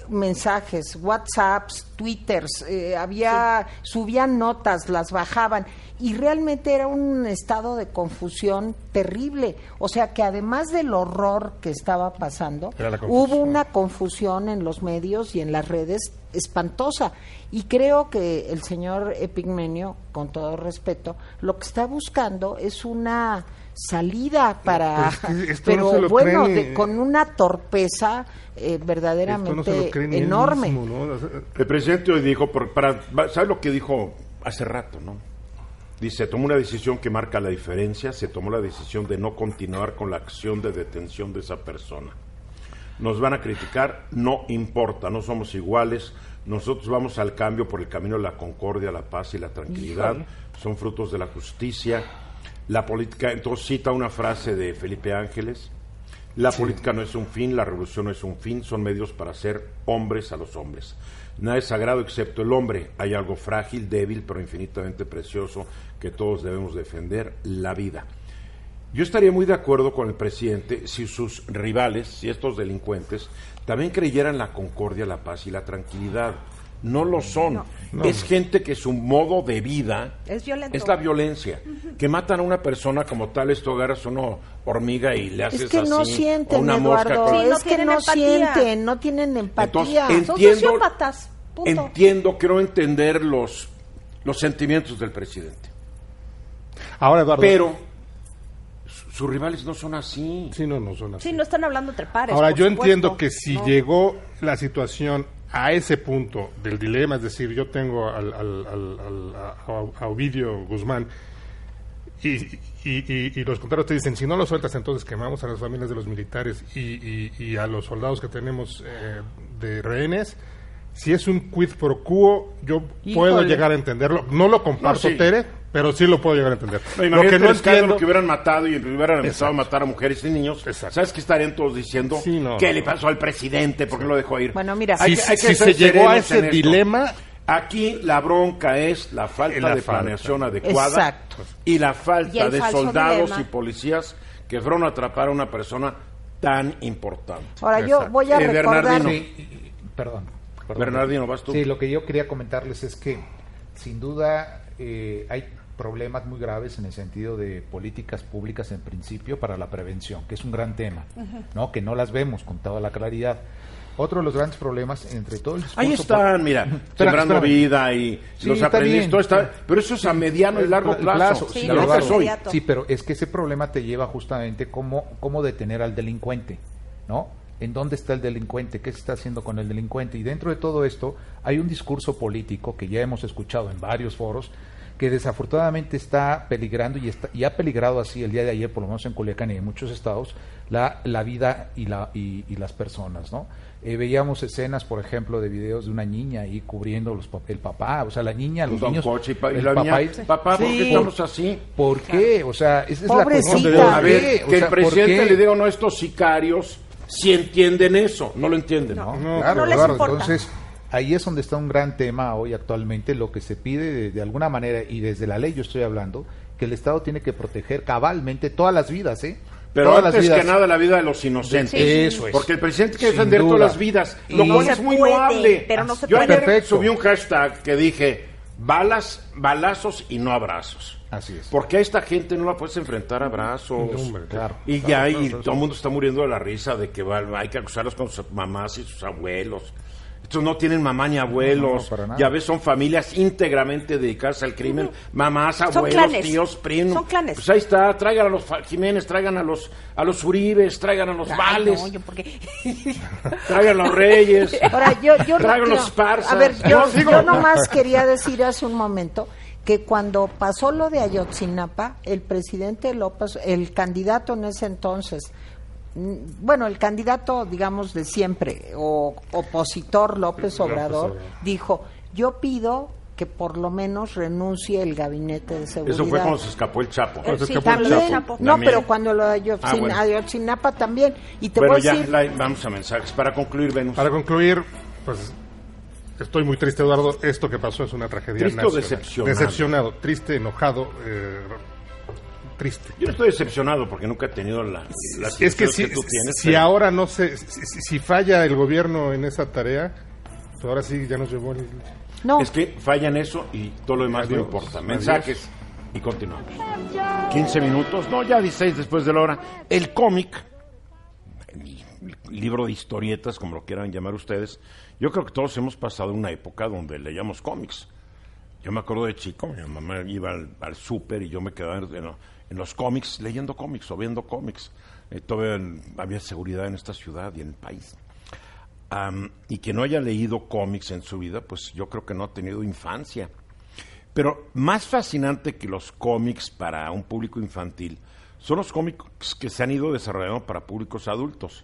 mensajes, WhatsApps, Twitters, eh, había, subían notas, las bajaban, y realmente era un estado de confusión terrible. O sea que además del horror que estaba pasando, hubo una confusión en los medios y en las redes espantosa. Y creo que el señor Epigmenio, con todo respeto, lo que está buscando es una salida para... Pero no se lo bueno, cree ni- de- con una torpeza eh, Esto no se verdaderamente enorme. El presidente hoy dijo, por- para, ¿sabe lo que dijo hace rato, no? Dice, tomó una decisión que marca la diferencia, se tomó la decisión de no continuar con la acción de detención de esa persona. Nos van a criticar, no importa, no somos iguales, nosotros vamos al cambio por el camino de la concordia, la paz y la tranquilidad, Híjole. son frutos de la justicia. La política, entonces cita una frase de Felipe Ángeles, la política no es un fin, la revolución no es un fin, son medios para hacer hombres a los hombres. Nada es sagrado excepto el hombre. Hay algo frágil, débil, pero infinitamente precioso que todos debemos defender, la vida. Yo estaría muy de acuerdo con el presidente si sus rivales, si estos delincuentes, también creyeran la concordia, la paz y la tranquilidad. No lo son. Es gente que su modo de vida Es violento. es la violencia. Que matan a una persona como tal, esto agarras una hormiga y le haces Es que no así, sienten, una mosca Eduardo, con- Sí, no es que tienen no empatía. sienten, no tienen empatía. Entonces, Son entiendo, sociópatas, punto. entiendo, quiero entender los, los sentimientos del presidente. Ahora, Eduardo. Pero sus rivales no son así. Sí, no, no son así. Sí, no están hablando entre pares. Ahora, yo supuesto. entiendo que si No. llegó la situación a ese punto del dilema, es decir, yo tengo al, al- al- al- a, a Ovidio Guzmán y, y- y- y los contrarios te dicen, si no lo sueltas, entonces quemamos a las familias de los militares y, y- y a los soldados que tenemos eh, de rehenes. Si es un quid pro quo, yo puedo llegar a entenderlo. No lo comparto, No, sí. Tere, Pero sí lo puedo llegar a entender. No, lo que no entiendo... que hubieran matado y hubieran empezado Exacto. a matar a mujeres y niños. Exacto. ¿Sabes qué estarían todos diciendo? Sí, no, ¿Qué no, le no. pasó al presidente? ¿Por qué lo dejó ir? Bueno, mira, Si, Hay que- hay que si se llegó a ese dilema, Aquí la bronca es la falta La de falta. planeación adecuada Exacto. y la falta de soldados dilema. y policías que fueron a atrapar a una persona tan importante. Ahora yo voy a Eh, recordar... Bernardino. Sí, y- y- perdón, perdón. Bernardino, vas tú. Sí, lo que yo quería comentarles es que sin duda eh, hay problemas muy graves en el sentido de políticas públicas en principio para la prevención, que es un gran tema, ¿no? Que no las vemos con toda la claridad. Otro de los grandes problemas entre todo el Ahí están, mira, [LAUGHS] sembrando espérame. vida y Sí, los está bien. todo está, pero eso es a mediano y largo plazo. plazo, Sí, es hoy. Sí, pero es que ese problema te lleva justamente cómo, cómo detener al delincuente, ¿no? ¿En dónde está el delincuente? ¿Qué se está haciendo con el delincuente? Y dentro de todo esto hay un discurso político que ya hemos escuchado en varios foros que desafortunadamente está peligrando y, está, y ha peligrado así el día de ayer, por lo menos en Culiacán y en muchos estados, la, la vida y, la, y, y las personas, ¿no? Eh, veíamos escenas, por ejemplo, de videos de una niña ahí cubriendo los, el papá, o sea, la niña, los Don niños, Coche y, pa- y el la papá niña, y- papá, ¿por qué Sí. estamos así? ¿Por qué? O sea, esa es la cuestión de Pobrecita. ¿por A qué? ver, O que sea, el presidente ¿por qué? le diga no a estos sicarios si entienden eso, no lo entienden. No, No, claro, no les importa. Entonces, ahí es donde está un gran tema hoy actualmente, lo que se pide de, de alguna manera, y desde la ley yo estoy hablando, que el Estado tiene que proteger cabalmente todas las vidas, ¿eh? Pero todas las antes vidas. que nada la vida de los inocentes. Sí. Eso es. Porque el presidente quiere defender duda. todas las vidas, lo cual No es muy puede, loable. pero no se Yo puede. ayer Perfecto. subí un hashtag que dije balas, balazos y no abrazos. Así es. Porque a esta gente no la puedes enfrentar a abrazos. No, hombre, claro. Y Claro, ya claro, y claro, todo el mundo está muriendo de la risa de que va- hay que acusarlos con sus mamás y sus abuelos. No tienen mamá ni abuelos. no, ya ves, son familias íntegramente dedicadas al crimen. Mamás, abuelos, tíos, primos. Son clanes. Pues ahí está, traigan a los Jiménez, traigan a los a los Uribes, traigan a los Ay, Vales, no, yo porque... [LAUGHS] [LAUGHS] traigan a los Reyes. Ahora, yo, traigan los. A ver, yo, yo nomás quería decir hace un momento que cuando pasó lo de Ayotzinapa, el presidente López, el candidato en ese entonces, bueno, el candidato, digamos, de siempre, o opositor López Obrador, Obrador. dijo, yo pido que por lo menos renuncie el gabinete de seguridad. Eso fue cuando se escapó el Chapo. Es Sí, el También, Chapo. no, También. pero cuando lo de Ayotzin- Ah, bueno. Ayotzinapa también. Y te Bueno, voy a ya decir, la- vamos a mensajes. Para concluir, Venus. Para concluir, pues estoy muy triste, Eduardo. Esto que pasó es una tragedia ¿Triste nacional. decepcionado? Decepcionado, triste, enojado, eh, triste. Yo no estoy decepcionado porque nunca he tenido la, la Es que situación si, tú tienes. si pero- ahora no se, si, falla el gobierno en esa tarea, pues ahora sí ya nos llevó el... no, Es que fallan eso y todo lo demás Adiós. no importa. Adiós. Mensajes y continuamos. 15 minutos, no, ya 16 después de la hora. El cómic, el libro de historietas, como lo quieran llamar ustedes, yo creo que todos hemos pasado una época donde leíamos cómics. Yo me acuerdo de chico, mi mamá iba al, al súper y yo me quedaba en, en lo- en los cómics, leyendo cómics o viendo cómics. Eh, había seguridad en esta ciudad y en el país. Am, y que no haya leído cómics en su vida, pues yo creo que no ha tenido infancia. Pero más fascinante que los cómics para un público infantil son los cómics que se han ido desarrollando para públicos adultos.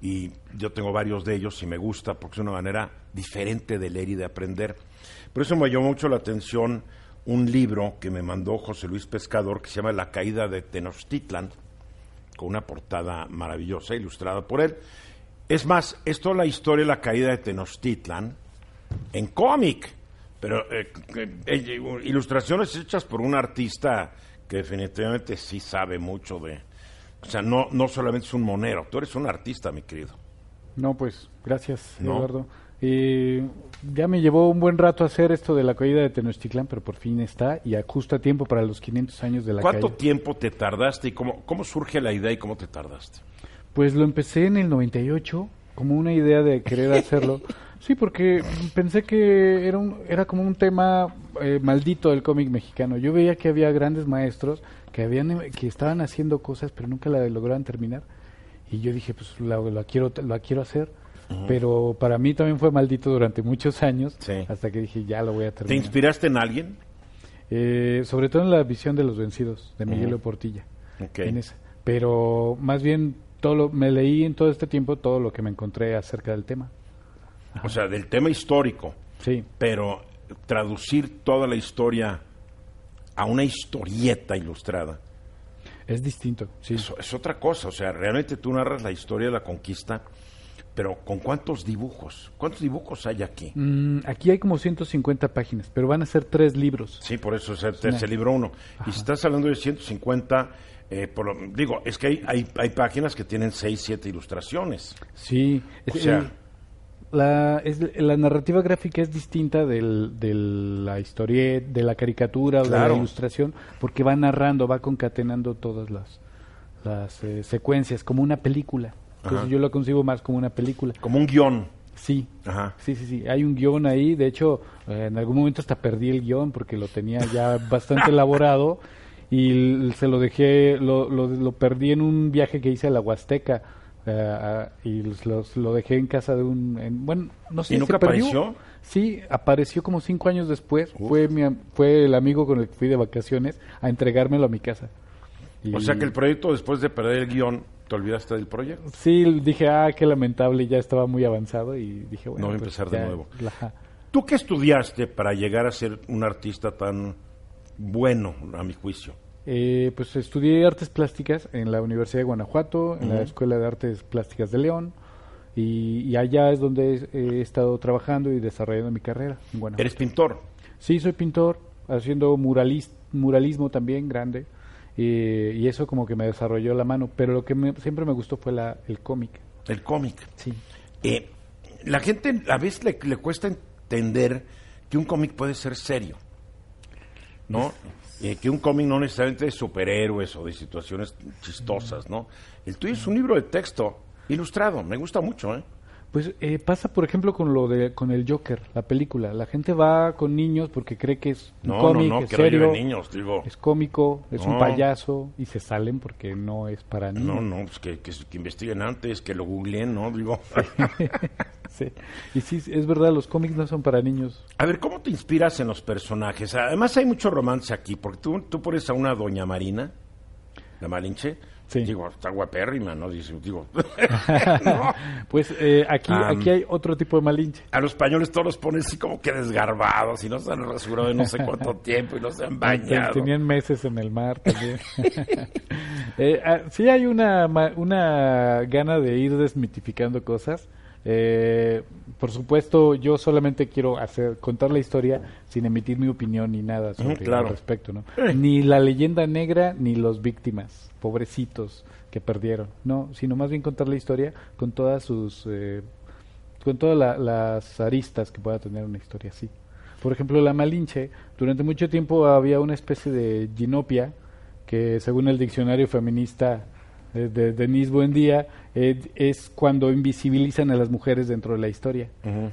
Y yo tengo varios de ellos y me gusta porque es una manera diferente de leer y de aprender. Por eso me llamó mucho la atención un libro que me mandó José Luis Pescador que se llama La caída de Tenochtitlan, con una portada maravillosa ilustrada por él. Es más, es toda la historia de la caída de Tenochtitlan en cómic, pero eh, eh, eh, ilustraciones hechas por un artista que definitivamente sí sabe mucho de... O sea, no, no solamente es un monero, tú eres un artista, mi querido. No, pues gracias, No. Eduardo. Eh, ya me llevó un buen rato hacer esto de la caída de Tenochtitlán, pero por fin está y a justo a tiempo para los 500 años de la ¿Cuánto caída. tiempo te tardaste y cómo, cómo surge la idea y cómo te tardaste? Pues lo empecé en el 98 como una idea de querer [LAUGHS] hacerlo. Sí, porque pensé que era, un, era como un tema eh, maldito del cómic mexicano. Yo veía que había grandes maestros que, habían, que estaban haciendo cosas pero nunca la lograban terminar. Y yo dije, pues la, la quiero, la quiero hacer. Pero para mí también fue maldito durante muchos años, Sí. hasta que dije, ya lo voy a ¿Te terminar. inspiraste en alguien? Eh, sobre todo en la visión de los vencidos, de Miguel Ujú. Portilla. Ok. En esa. Pero más bien todo lo- me leí en todo este tiempo todo lo que me encontré acerca del tema. O sea, del tema histórico, Sí, pero traducir toda la historia a una historieta ilustrada. Es distinto, sí. Eso es otra cosa, o sea, realmente tú narras la historia de la conquista, pero ¿con cuántos dibujos? ¿Cuántos dibujos hay aquí? Mm, aquí hay como 150 páginas, pero van a ser tres libros. Sí, por eso se, te- se libró uno. Y si estás hablando de 150, eh, por lo- digo, es que hay, hay, hay páginas que tienen 6, 7 ilustraciones. Sí, es- O sea- el- la, es- la narrativa gráfica es distinta del, de la historia, de la caricatura o de la ilustración, porque va narrando, va concatenando todas las, las eh, secuencias, como una película. Entonces Ajá. yo lo concibo más como una película. Como un guion. Sí, Ajá. sí, sí, sí. Hay un guion ahí. De hecho, eh, en algún momento hasta perdí el guion porque lo tenía ya [LAUGHS] bastante elaborado y se lo dejé, lo, lo, lo perdí en un viaje que hice a la Huasteca. eh, y los- los- lo dejé en casa de un... en- bueno, no sé ¿Y ¿se nunca apareció? Sí, apareció como cinco años después. Fue, mi, fue el amigo con el que fui de vacaciones a entregármelo a mi casa. O sea que el proyecto, después de perder el guion, te olvidaste del proyecto. Sí, dije, ah, qué lamentable, ya estaba muy avanzado y dije, bueno, No, pues empezar de ya, nuevo. la- ¿Tú qué estudiaste para llegar a ser un artista tan bueno, a mi juicio? Eh, pues estudié artes plásticas en la Universidad de Guanajuato, en la Escuela de Artes Plásticas de León, y, y allá es donde he, he estado trabajando y desarrollando mi carrera en Guanajuato. Eres pintor. Sí, soy pintor, haciendo muralis- muralismo también grande, eh, y eso como que me desarrolló la mano, pero lo que me- siempre me gustó fue la, el cómic. El cómic. Sí. Eh, la gente a veces le, le cuesta entender que un cómic puede ser serio, ¿no? Eh, que un cómic no necesariamente de superhéroes o de situaciones chistosas, ¿no? El tuyo es un libro de texto ilustrado, me gusta mucho, ¿eh? Pues eh, pasa, por ejemplo, con lo de con el Joker, la película. La gente va con niños porque cree que es un No, cómic, no, no, es serio, niños, digo. es cómico, es un payaso y se salen porque no es para niños. No, no, pues que, que, que investiguen antes, que lo googleen, ¿no? Digo, [LAUGHS] Sí. Y sí, es verdad, los cómics no son para niños. a ver, ¿cómo te inspiras en los personajes? Además hay mucho romance aquí, porque tú, tú pones a una doña Marina, la Malinche, Sí. digo, está guapérrima, ¿no? Dice, digo, [LAUGHS] [LAUGHS] Pues eh, aquí, aquí hay otro tipo de malinche. a los españoles todos los ponen así como que desgarbados y no se han rasurado en no sé cuánto [LAUGHS] tiempo y no se han bañado. Tenían meses en el mar también. Eh, ah, sí hay una, una gana de ir desmitificando cosas. Eh, por supuesto, yo solamente quiero hacer contar la historia sin emitir mi opinión ni nada sobre Ujú, claro. al respecto, ¿no? Eh. Ni la leyenda negra ni los víctimas, pobrecitos que perdieron, no, sino más bien contar la historia con todas sus eh, con todas la- las aristas que pueda tener una historia así. Por ejemplo, la Malinche, durante mucho tiempo había una especie de ginopia que según el diccionario feminista eh, de Denise Buendía eh, es cuando invisibilizan a las mujeres dentro de la historia.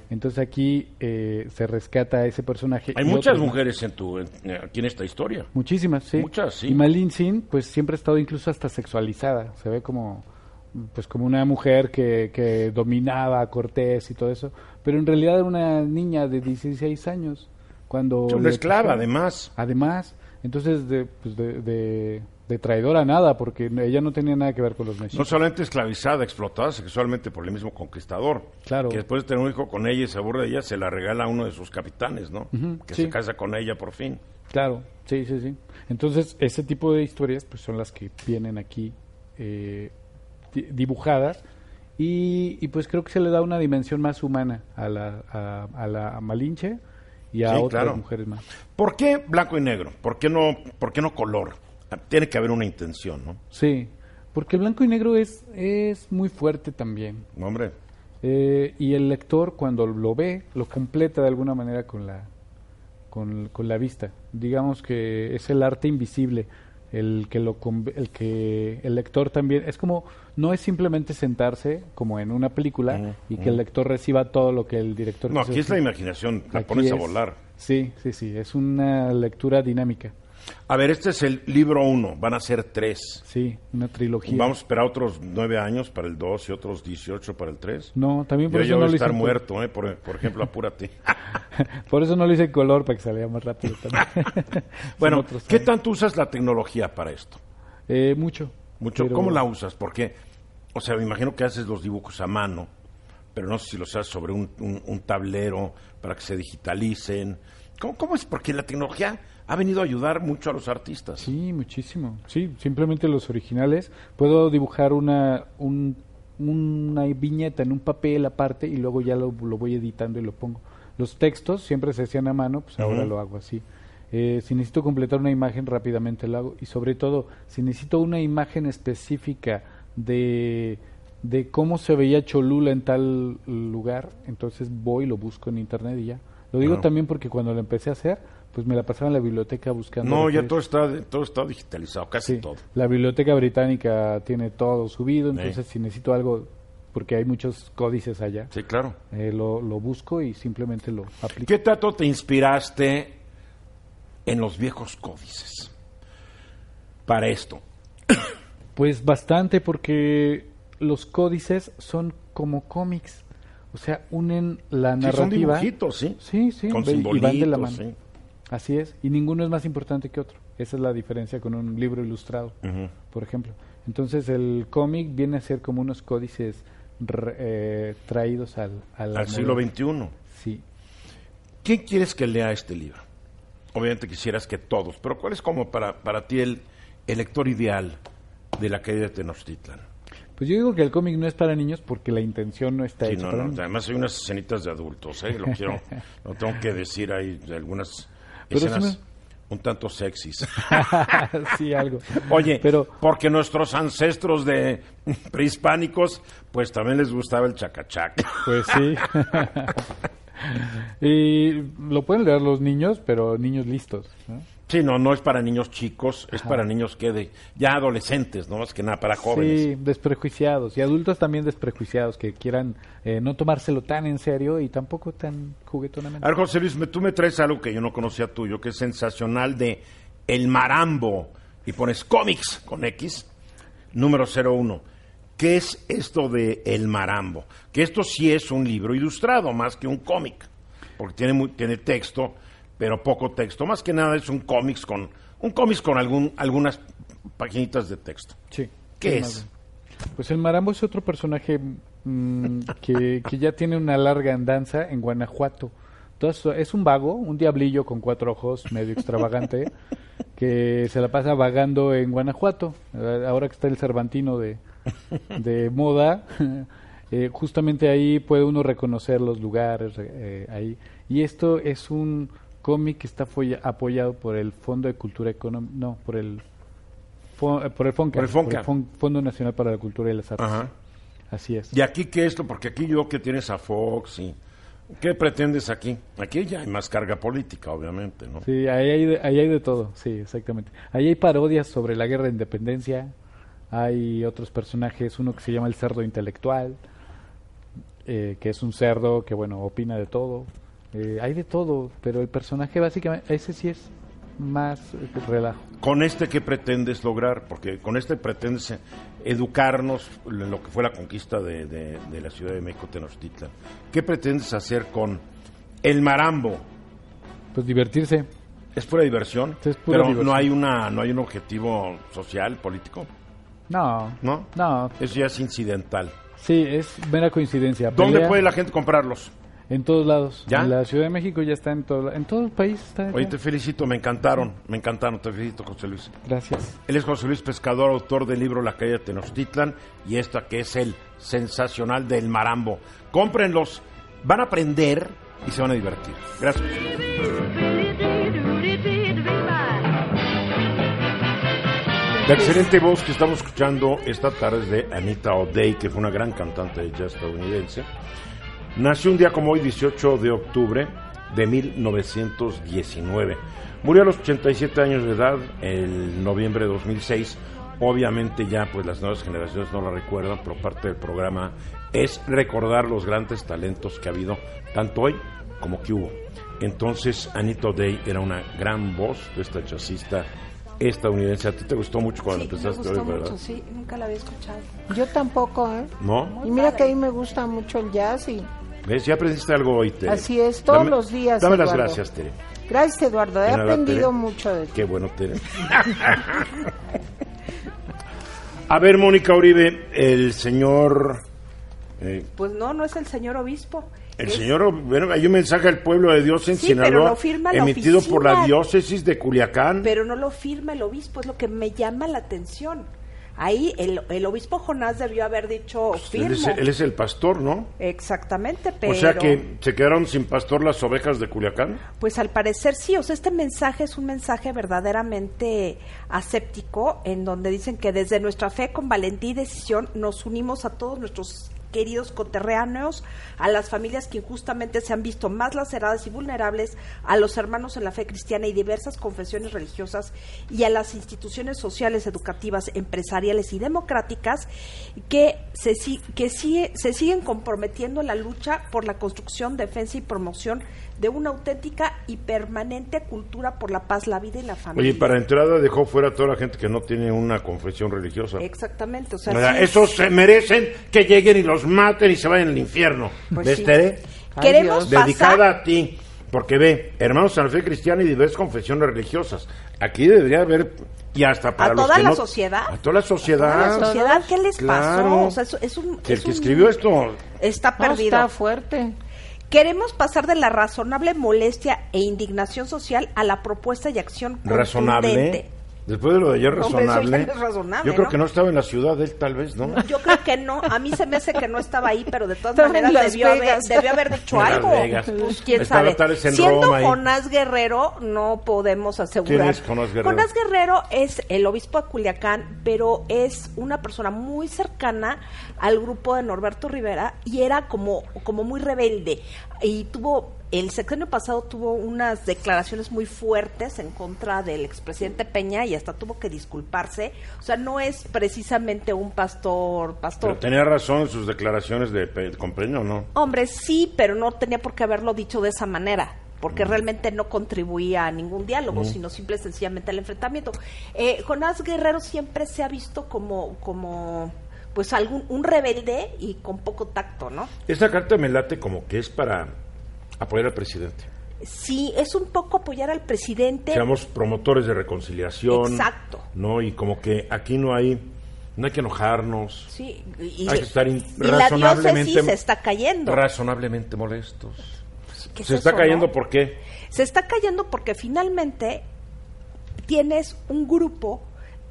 Entonces aquí eh, se rescata a ese personaje. Hay muchas mujeres en tu, en- aquí en esta historia. Muchísimas, sí. Muchas, sí. Y Malin Sin, pues siempre ha estado incluso hasta sexualizada. Se ve como, pues como una mujer que, que dominaba a Cortés y todo eso. Pero en realidad era una niña de 16 años. Cuando Una esclava, además. Además, entonces de, pues de, de, de traidora nada, porque ella no tenía nada que ver con los No mexicas. solamente esclavizada, explotada sexualmente por el mismo conquistador. Claro. Que después de tener un hijo con ella y se aburre de ella, se la regala a uno de sus capitanes, ¿no? Que sí. se casa con ella por fin. Claro, sí, sí, sí. Entonces, ese tipo de historias pues son las que vienen aquí eh, di- dibujadas y, y, pues creo que se le da una dimensión más humana a la, a, a la Malinche y a Sí, otras claro. mujeres más. ¿Por qué blanco y negro? ¿Por qué no, por qué no color? Tiene que haber una intención, ¿no? Sí, porque el blanco y negro es, es muy fuerte también. Hombre, Eh, y el lector cuando lo ve, lo completa de alguna manera con la, con, con la vista. Digamos que es el arte invisible, el que, lo, el que el lector también... Es como, no es simplemente sentarse como en una película y que el lector reciba todo lo que el director... no, aquí es la imaginación, la Aquí pones a volar. Sí, sí, sí, es una lectura dinámica. A ver, este es el libro uno, van a ser tres. Sí, una trilogía. Vamos a esperar otros nueve años para el dos y otros dieciocho para el tres. No, también por Yo eso no voy lo hice estar muerto, ¿eh? por, por ejemplo, apúrate. [LAUGHS] Por eso no lo hice color para que saliera más rápido también. [LAUGHS] Bueno, ¿qué tanto usas la tecnología para esto? Eh, mucho. Mucho. Pero- ¿Cómo la usas? Porque, o sea, me imagino que haces los dibujos a mano, pero no sé si los haces sobre un, un- un tablero para que se digitalicen. ¿Cómo, cómo es? Porque la tecnología ha venido a ayudar mucho a los artistas. Sí, muchísimo. Sí, simplemente los originales. Puedo dibujar una, un- una viñeta en un papel aparte y luego ya lo, lo voy editando y lo pongo. Los textos siempre se hacían a mano, pues ahora lo hago así. Eh, si necesito completar una imagen, rápidamente lo hago. Y sobre todo, si necesito una imagen específica de, de cómo se veía Cholula en tal lugar, entonces voy y lo busco en internet y ya. Lo digo también porque cuando lo empecé a hacer, pues me la pasaba en la biblioteca buscando. No, ya todo está, todo está digitalizado, casi Sí, todo. la biblioteca británica tiene todo subido, Sí. entonces si necesito algo, porque hay muchos códices allá, Sí, claro. eh, lo, lo busco y simplemente lo aplico. ¿Qué tanto te inspiraste en los viejos códices para esto? [COUGHS] Pues bastante porque los códices son como cómics, o sea, unen la Sí, son narrativa. dibujitos, ¿sí? Sí, sí, Con y van de la mano. sí. Así es, y ninguno es más importante que otro. Esa es la diferencia con un libro ilustrado, por ejemplo. Entonces el cómic viene a ser como unos códices re- eh, traídos al, al, Al siglo. XXI. Sí. ¿Quién quieres que lea este libro? Obviamente quisieras que todos, pero ¿cuál es como para, para ti el, el lector ideal de la caída de Tenochtitlan? Pues yo digo que el cómic no es para niños porque la intención no está Sí, hecha no, para no, niños. además hay unas escenitas de adultos, ¿eh? Lo quiero, [LAUGHS] lo tengo que decir, hay algunas Un tanto sexys. [LAUGHS] sí, algo. Oye, pero porque nuestros ancestros de [LAUGHS] prehispánicos, pues también les gustaba el chacachac. pues sí. [LAUGHS] y lo pueden leer los niños, pero niños listos. ¿no? Sí, no, no es para niños chicos, es para niños que de ya adolescentes, no más que nada para jóvenes. Sí, desprejuiciados. Y adultos también desprejuiciados, que quieran eh, no tomárselo tan en serio y tampoco tan juguetonamente. A ver, José Luis, me- tú me traes algo que yo no conocía tuyo, que es sensacional de El Marambo, y pones cómics con X, número 01. ¿Qué es esto de El Marambo? Que esto sí es un libro ilustrado, más que un cómic, porque tiene, muy- tiene texto, pero poco texto. Más que nada es un cómics con, un cómics con algún, algunas paginitas de texto. Sí. ¿Qué es? Pues el Marambo es otro personaje mm, que, que ya tiene una larga andanza en Guanajuato. Entonces, es un vago, un diablillo con cuatro ojos, medio extravagante, [LAUGHS] que se la pasa vagando en Guanajuato. Ahora que está el Cervantino de, de [LAUGHS] moda, eh, justamente ahí puede uno reconocer los lugares eh, ahí. Y esto es un cómic está apoyado por el Fondo de Cultura Económica, no, por el eh, por el FONCA, Por el FONCA. Fon- Fondo Nacional para la Cultura y las Artes. Ajá. Así es. ¿Y aquí qué es esto? Porque aquí yo que tienes a Fox y... ¿Qué pretendes aquí? Aquí ya hay más carga política, obviamente, ¿no? Sí, ahí hay, de, ahí hay de todo, sí, exactamente. Ahí hay parodias sobre la guerra de independencia, hay otros personajes, uno que se llama el cerdo intelectual, eh, que es un cerdo que, bueno, opina de todo. Eh, hay de todo, pero el personaje básicamente, ese sí es más eh, relajo. ¿Con este qué pretendes lograr? Porque con este pretendes educarnos en lo que fue la conquista de, de- de la Ciudad de México, Tenochtitlan. ¿Qué pretendes hacer con el marambo? Pues divertirse. ¿Es pura diversión? Es pura pero diversión. no hay una no hay un objetivo social, político, No, ¿no? no, Eso ya es incidental. sí, es mera coincidencia. ¿Dónde Pelea puede la gente comprarlos? En todos lados. ¿Ya? En la Ciudad de México ya está en todo, en todo el país. Está Oye, te felicito, me encantaron, me encantaron, te felicito, José Luis. Gracias. Él es José Luis Pescador, autor del libro La calle de Tenochtitlan y esta que es el sensacional del Marambo. Cómprenlos, van a aprender y se van a divertir. Gracias. La excelente voz que estamos escuchando esta tarde es de Anita O'Day, que fue una gran cantante de jazz estadounidense. Nació un día como hoy, 18 de octubre de 1919. Murió a los 87 años de edad, el noviembre de 2006. Obviamente ya pues las nuevas generaciones no la recuerdan, pero parte del programa es recordar los grandes talentos que ha habido, tanto hoy como que hubo. Entonces Anita O'Day era una gran voz de esta jazzista estadounidense. A ti te gustó mucho cuando Sí, me empezaste gustó hoy, ¿verdad? mucho, sí, nunca la había escuchado. Yo tampoco, ¿eh? ¿No? Y mira que a mí me gusta mucho el jazz y ¿Ves? Ya aprendiste algo hoy, Tere. Así es, todos los días, Dame las Eduardo. gracias, Tere. gracias Eduardo, he nada, aprendido Tere. mucho de ti. Qué bueno, Tere. A ver, Mónica Uribe, el señor... eh, Pues no, no es el señor obispo, El señor, bueno, hay un mensaje al pueblo de Dios en Sí, pero Sinaloa lo firma la emitido por la diócesis de Culiacán. pero no lo firma el obispo, es lo que me llama la atención. Ahí el, el obispo Jonás debió haber dicho él, firmo. es, él es el pastor, ¿no? Exactamente, pero... O sea que se quedaron sin pastor las ovejas de Culiacán. Pues al parecer sí, o sea, este mensaje es un mensaje verdaderamente aséptico, en donde dicen que desde nuestra fe con valentía y decisión nos unimos a todos nuestros queridos coterráneos, a las familias que injustamente se han visto más laceradas y vulnerables, a los hermanos en la fe cristiana y diversas confesiones religiosas y a las instituciones sociales, educativas, empresariales y democráticas que se, si- que sigue- se siguen comprometiendo en la lucha por la construcción, defensa y promoción de una auténtica y permanente cultura por la paz, la vida y la familia. Oye, para entrada dejó fuera a toda la gente que no tiene una confesión religiosa. Exactamente, o sea, O sea, sí- esos se merecen que lleguen y los maten y se vayan al infierno. Pues ¿Ves, sí. Tere? Queremos Dedicada pasar a ti. Porque ve, hermanos en la fe cristiana y diversas confesiones religiosas. Aquí debería haber, y hasta para ¿A los toda que la no- sociedad? A toda la sociedad. a la sociedad, ¿qué les Claro. pasó? O sea, es, es un, Que el es que un- escribió esto, está No, perdido. está fuerte. Queremos pasar de la razonable molestia e indignación social a la propuesta y acción razonable. Después de lo de ayer, razonable. razonable, Yo creo ¿no? que no estaba en la ciudad él, tal vez, ¿no? Yo creo que no, a mí se me hace que no estaba ahí, pero de todas maneras debió haber, debió haber dicho En algo. Vegas. Pues quién Estaba sabe. Siendo Roma. Jonás Guerrero, no podemos asegurar. ¿Quién es Jonás Guerrero? Jonás Guerrero es el obispo de Culiacán, pero es una persona muy cercana al grupo de Norberto Rivera y era como, como muy rebelde. Y tuvo, el sexenio pasado tuvo unas declaraciones muy fuertes en contra del expresidente Peña y hasta tuvo que disculparse. O sea, no es precisamente un pastor, pastor. Pero tenía razón en sus declaraciones de Pe- con Peña, ¿o no? Hombre, sí, pero no tenía por qué haberlo dicho de esa manera, Mm. porque realmente no contribuía a ningún diálogo, sino simple y sencillamente al enfrentamiento. Eh, Jonás Guerrero siempre se ha visto como, como pues algún un rebelde y con poco tacto, ¿no? Esta carta me late como que es para apoyar al presidente. Sí, es un poco apoyar al presidente. Seamos promotores de reconciliación. Exacto. ¿No? Y como que aquí no hay, no hay que enojarnos. Sí, y, Hay que estar y la razonablemente- diócesis se está cayendo. Razonablemente molestos. ¿Qué es Se está cayendo, no? ¿por qué? Se está cayendo porque finalmente tienes un grupo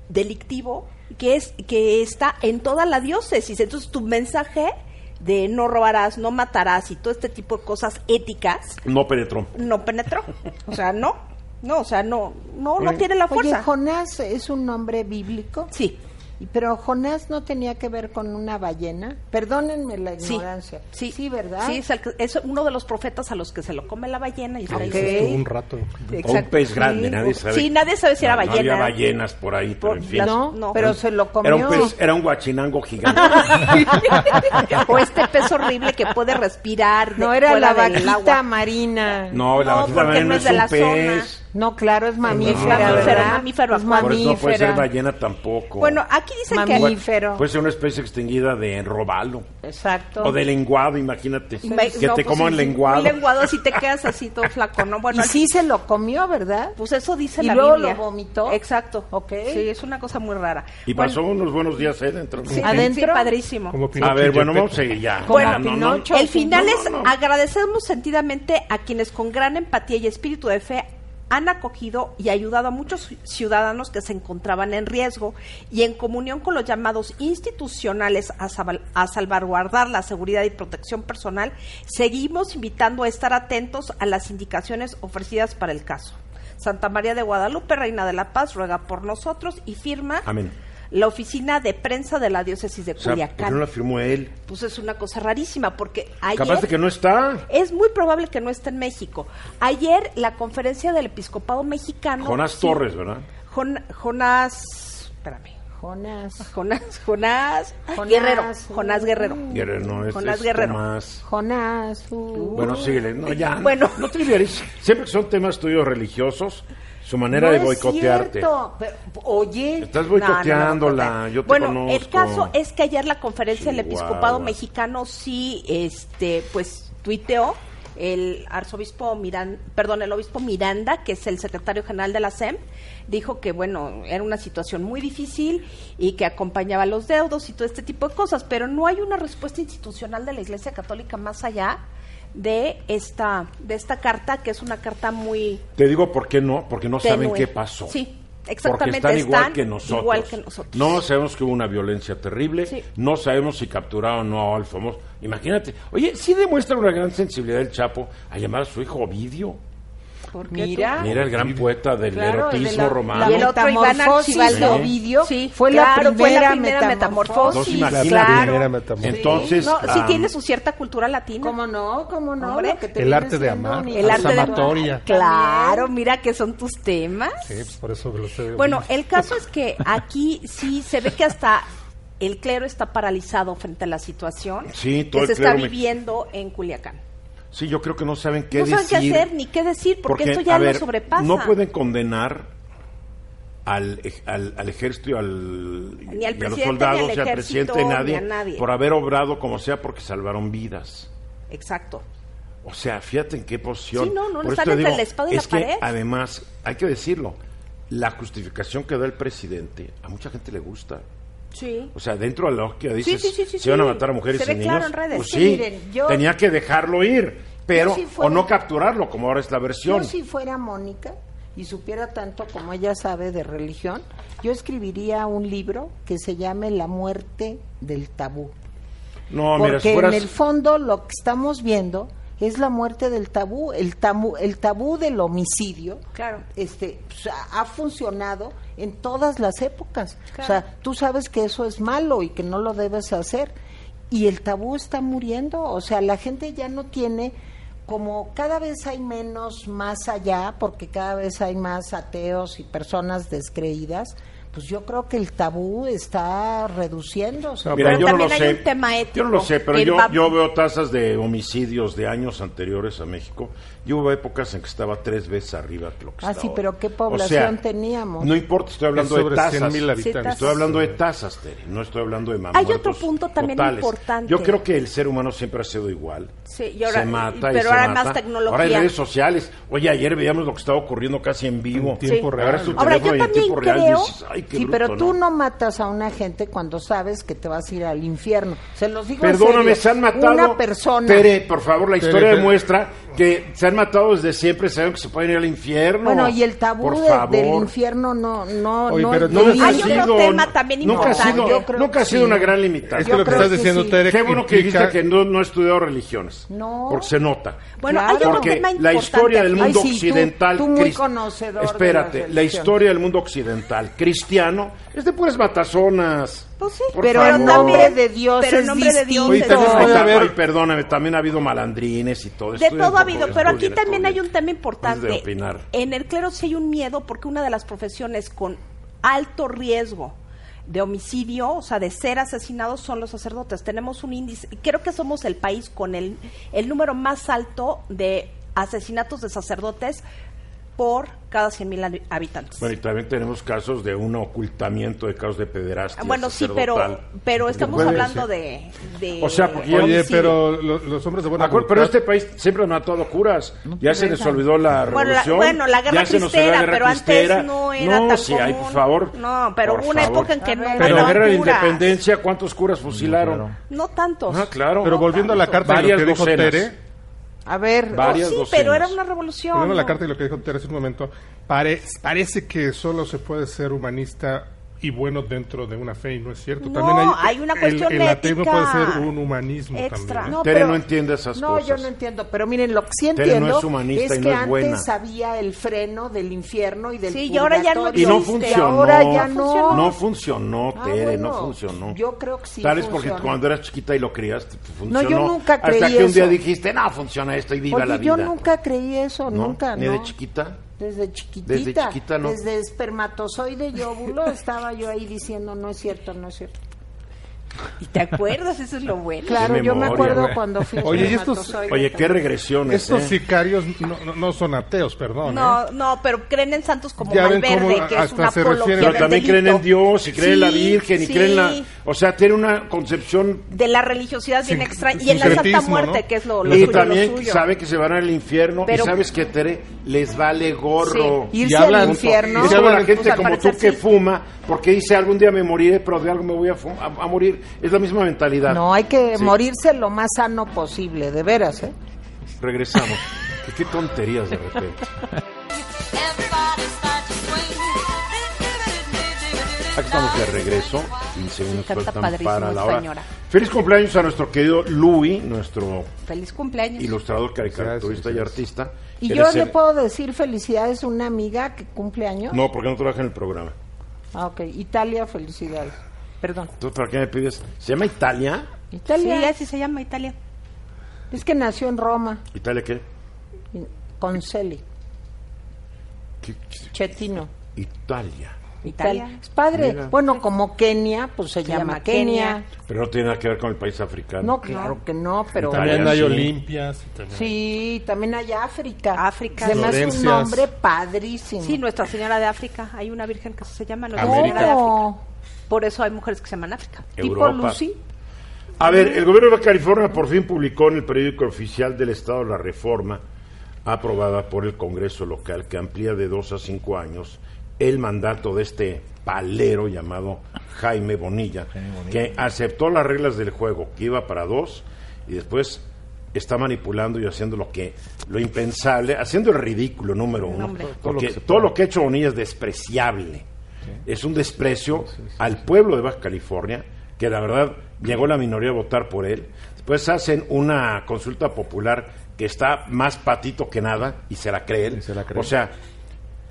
delictivo que es que está en toda la diócesis. Entonces tu mensaje de no robarás, no matarás y todo este tipo de cosas éticas No penetró. no penetró. O sea, no, no, o sea, no, no, no tiene la Oye, fuerza. Jonás es un nombre bíblico. Sí, Pero Jonás no tenía que ver con una ballena. Perdónenme la sí, ignorancia. sí, sí, ¿verdad? Sí, es, el es uno de los profetas a los que se lo come la ballena y está ahí. Un rato. O un pez grande, Sí. nadie sabe. Sí, nadie sabe si era No, no ballena. había ballenas por ahí, pero Por en fin. las- no, no. pero se lo comió. Era un pez, era un guachinango gigante. [LAUGHS] o este pez horrible que puede respirar. no era la vaquita agua. marina. No, la No, vaquita marina no no es de un la pez. No, claro, es mamífera, mamífero, ¿verdad? mamífero Es eso no puede ser mamífera. ballena tampoco. Bueno, aquí dicen que Mamífero. Puede ser una especie extinguida de robalo. Exacto. O de lenguado, imagínate. Que no, te pues coman sí, lenguado. Un lenguado así te quedas así todo flaco, ¿no? Bueno, y sí se lo comió, ¿verdad? pues eso dice ¿Y la luego Biblia. lo vomitó? Exacto. Ok. Sí, es una cosa muy rara. Y Bueno, pasó unos buenos días ahí dentro. sí, ¿Adentro? sí, padrísimo. Como A ver, bueno, vamos a seguir ya. No, no. Pinocho. El final No, es no, no. agradecemos sentidamente a quienes con gran empatía y espíritu de fe han acogido y ayudado a muchos ciudadanos que se encontraban en riesgo y en comunión con los llamados institucionales a, a salvaguardar la seguridad y protección personal, seguimos invitando a estar atentos a las indicaciones ofrecidas para el caso. Santa María de Guadalupe, Reina de la Paz, ruega por nosotros y firma Amén. La oficina de prensa de la diócesis de O sea, ¿por qué Culiacán. no la firmó él? Pues es una cosa rarísima porque ayer Capaz de que no está. es muy probable que no esté en México. Ayer la conferencia del episcopado mexicano Jonás sí, Torres, ¿verdad? Jon- Jonás, espérame. Jonás. Jonás, Jonás, Jonás, Guerrero, uh. Jonás Guerrero. Guerrero, no, es, Jonás es Guerrero. Tomás. Jonás. uh. Bueno, síguele. No, ya. Bueno. No te olvides. Siempre que son temas tuyos religiosos, su manera No de es boicotearte. cierto, pero, oye, Estás No, no, no, boicoteándola. boicotea. Yo te bueno, conozco. el caso es que ayer la conferencia del episcopado mexicano sí, este, pues, tuiteó el arzobispo Miranda, perdón, el obispo Miranda, que es el secretario general de la SEM, dijo que, bueno, era una situación muy difícil y que acompañaba a los deudos y todo este tipo de cosas, pero no hay una respuesta institucional de la Iglesia Católica más allá de esta de esta carta que es una carta muy Te digo por qué no, porque no saben qué pasó. Sí, exactamente, Porque están igual que nosotros. igual que nosotros. No sabemos que hubo una violencia terrible, Sí. no sabemos si capturaron o no al famoso. Imagínate, oye, sí demuestra una gran sensibilidad el Chapo a llamar a su hijo Ovidio. ¿Por qué Mira. Mira el gran poeta del Claro, el de erotismo la- romano. la Y el otro Iván metamorfosis de Archibaldo. Ovidio Sí, fue, la claro, fue primera la primera metamorfosis. No, sí, claro. primera metamorfosis. Entonces, No, sí ah, tiene su cierta cultura latina. ¿Cómo no? ¿Cómo no? Hombre. Que te El arte de amar, El arte de amatoria. Claro, mira que son tus temas. Sí, pues por eso lo sé. Bueno, el caso es que aquí sí se ve que hasta el clero está paralizado frente a la situación Sí, todo que el se está clero me- viviendo en Culiacán. Sí, yo creo que no saben qué no saben decir. qué hacer ni qué decir porque, esto ya lo ver, sobrepasa. No pueden condenar al, al, al ejército al, Ni al y a los soldados ni al y al ejército, presidente nadie, ni a nadie. por haber obrado como sea porque salvaron vidas. Exacto. O sea, fíjate en qué posición. Sí, no, no, Por están entre la espada y es la que, pared. además, hay que decirlo, la justificación que da el presidente a mucha gente le gusta. Sí. O sea, dentro de la lógica dices, sí, sí, sí, se van a matar a mujeres Se y ve niños. claro en redes. Pues Sí, sí, miren, yo- tenía que dejarlo ir, pero si fuera- o no capturarlo, como ahora es la versión. Yo si fuera Mónica y supiera tanto como ella sabe de religión, yo escribiría un libro que se llame La muerte del tabú. No, mira, si Porque fueras... en el fondo lo que estamos viendo es la muerte del tabú, el tabú, el tabú del homicidio. Claro. Este pues, ha funcionado en todas las épocas. Claro. O sea, tú sabes que eso es malo y que no lo debes hacer. Y el tabú está muriendo. O sea, la gente ya no tiene como cada vez hay menos más allá, porque cada vez hay más ateos y personas descreídas, pues yo creo que el tabú está reduciéndose. No, Mira, Pero yo no lo también hay sé. un tema ético. Yo no lo sé, pero yo, va- yo veo tasas de homicidios de años anteriores a México. Y hubo épocas en que estaba tres veces arriba que lo que Ah, sí, ahora. pero ¿qué O sea, población teníamos? No importa, estoy hablando Es de tasas. 100,000 habitantes. Estoy hablando de tasas, Tere, no estoy hablando de más Hay otro punto también totales. importante. Yo creo que el ser humano siempre ha sido igual. Sí, y ahora- se mata y pero se ahora hay mata. más tecnología. Ahora hay redes sociales. Oye, ayer veíamos lo que estaba ocurriendo casi en vivo. En tiempo Sí. real. Agarras tu Ahora, yo y en también tiempo real creo- dices, "Ay, qué Sí, bruto", pero tú no matas a una gente cuando sabes que te vas a ir al infierno. Se los digo en Perdóname, serio. se han matado. Una persona. Tere, por favor, la historia Tere. demuestra que se han matado desde siempre, saben que se pueden ir al infierno. Bueno, y el tabú Por de- favor. del infierno no no Oye, no pero es No, nunca Hay ha otro sido, tema también nunca ha importante. sido, Yo creo nunca ha sido sí. una gran limitante. Es que Yo lo que estás que diciendo, sí. Tere, Qué bueno que dijiste que no, no he estudiado religiones. No. Porque se nota. Bueno, Claro. hay otro Porque tema la importante historia del mundo Ay, sí, occidental. tú muy conocedor Espérate, la historia del mundo occidental cristiano es de puras matazonas. Pues sí, Por pero favor. en nombre de Dios Pero en es nombre de Dios. Oye, también Ay, puede ta- haber- ay, perdóname, también ha habido malandrines y todo De esto. todo ha habido, pero aquí también hay un tema de importante. opinar. En el clero sí hay un miedo porque una de las profesiones con alto riesgo de homicidio, o sea, de ser asesinados, son los sacerdotes. Tenemos un índice, creo que somos el país con el, el número más alto de asesinatos de sacerdotes por cada 100.000 habitantes. Bueno, y también tenemos casos de un ocultamiento de casos de pederastia. Ah, bueno, sí, pero, pero estamos puede hablando ser. de, de O sea, porque Oye, homicidio. pero lo- los hombres de buena Acuer- pero este país siempre ha matado curas. ya se les olvidó la Bueno, la- revolución. bueno, la guerra ya se nos olvidó cristera, la guerra pero antes cristera. no era no, tan sí, ay, por común. favor. No, pero por hubo una favor. época en que no en mataban la guerra de la independencia, ¿cuántos curas fusilaron? claro. No tantos. Ah, claro. Pero volviendo a la carta de lo que dijo. Tere, A ver, Varias sí, docenas. pero era una revolución. volviendo a la ¿no? carta de lo que dijo Tere hace un momento, pare- parece que solo se puede ser humanista y bueno dentro de una fe y no es cierto. No, también hay, hay una el- cuestión el, ateísmo ética puede ser un humanismo extra. también. No, Tere pero- no entiende esas no, cosas. yo no entiendo, pero miren, lo que sí Tere no entiendo es humanista y que no es antes buena. había el freno del infierno y del Sí, y ahora ya no. Y no funcionó. ahora ya no. No funcionó, Ah, Tere, no bueno, funcionó. yo creo que sí Tal vez porque funciona. cuando eras chiquita y lo criaste, funcionó. No, yo nunca Hasta creí que un día dijiste, no, funciona esto y viva Oye, la vida. yo nunca creí eso, ¿No? nunca, ¿Ni ¿no? de chiquita? Desde chiquitita. Desde chiquita, no. Desde espermatozoide y óvulo [LAUGHS] estaba yo ahí diciendo, no es cierto, no es cierto. ¿Y te acuerdas? Eso es lo bueno. Claro, yo me memoria, acuerdo güey. cuando fui Oye, y estos- Oye, qué regresiones, Estos ¿eh? sicarios no, no- no son ateos, perdón. No, ¿eh? no, pero creen en santos como Valverde, cómo que es una se apología Pero también creen en Dios y creen en la Sí, Virgen y sí. creen en la... O sea, tiene una concepción... de la religiosidad bien extraña y en la Santa Muerte, ¿no? que es lo, lo y suyo, lo también suyo. sabe que se van al infierno Pero- y sabes que Tere les vale gorro. Sí, irse Y hablan- al infierno. Es como la gente como tú que sí. fuma, porque dice algún día me moriré, pero de algo me voy a morir. Es la misma mentalidad. No, hay que Sí. morirse lo más sano posible, de veras, ¿eh? regresamos. [LAUGHS] qué, qué tonterías de repente. Aquí estamos de regreso. 15 minutos para la hora. señora. Feliz cumpleaños a nuestro querido Louis, nuestro Feliz cumpleaños. ilustrador, caricaturista y artista. Y yo le el- puedo decir felicidades a una amiga que cumple años. No, porque no trabaja en el programa. Ah, ok. Italia, felicidades. Perdón. Entonces, ¿para qué me pides? ¿Se llama Italia? Sí, Italia. así se llama Italia. Es que nació en Roma, ¿Italia qué? con Celi, ¿Qué- qué- Chetino. Italia. Italia. Es padre. Mira. Bueno, como Kenia, pues se, llama, llama Kenia. Kenia. Pero no tiene nada que ver con el país africano. No, claro que no, pero También hay sí. Olimpias. también- sí, también hay África. África. Se me hace un nombre padrísimo. Sí, Nuestra Señora de África. Hay una virgen que se llama Nuestra América. Señora de África. Por eso hay mujeres que se llaman África. Tipo. Lucy. A ver, el gobierno de California por fin publicó en el periódico oficial del Estado la reforma aprobada por el Congreso local que amplía de dos a cinco años el mandato de este palero llamado Jaime Bonilla, que aceptó las reglas del juego, que iba para dos y después está manipulando y haciendo lo que lo impensable, haciendo el ridículo número uno, porque Todo lo que se todo pueda. lo que ha hecho Bonilla es despreciable. Es un desprecio al pueblo de Baja California, que la verdad llegó la minoría a votar por él. Después hacen una consulta popular que está más patito que nada y se la creen. Y se la creen. O sea,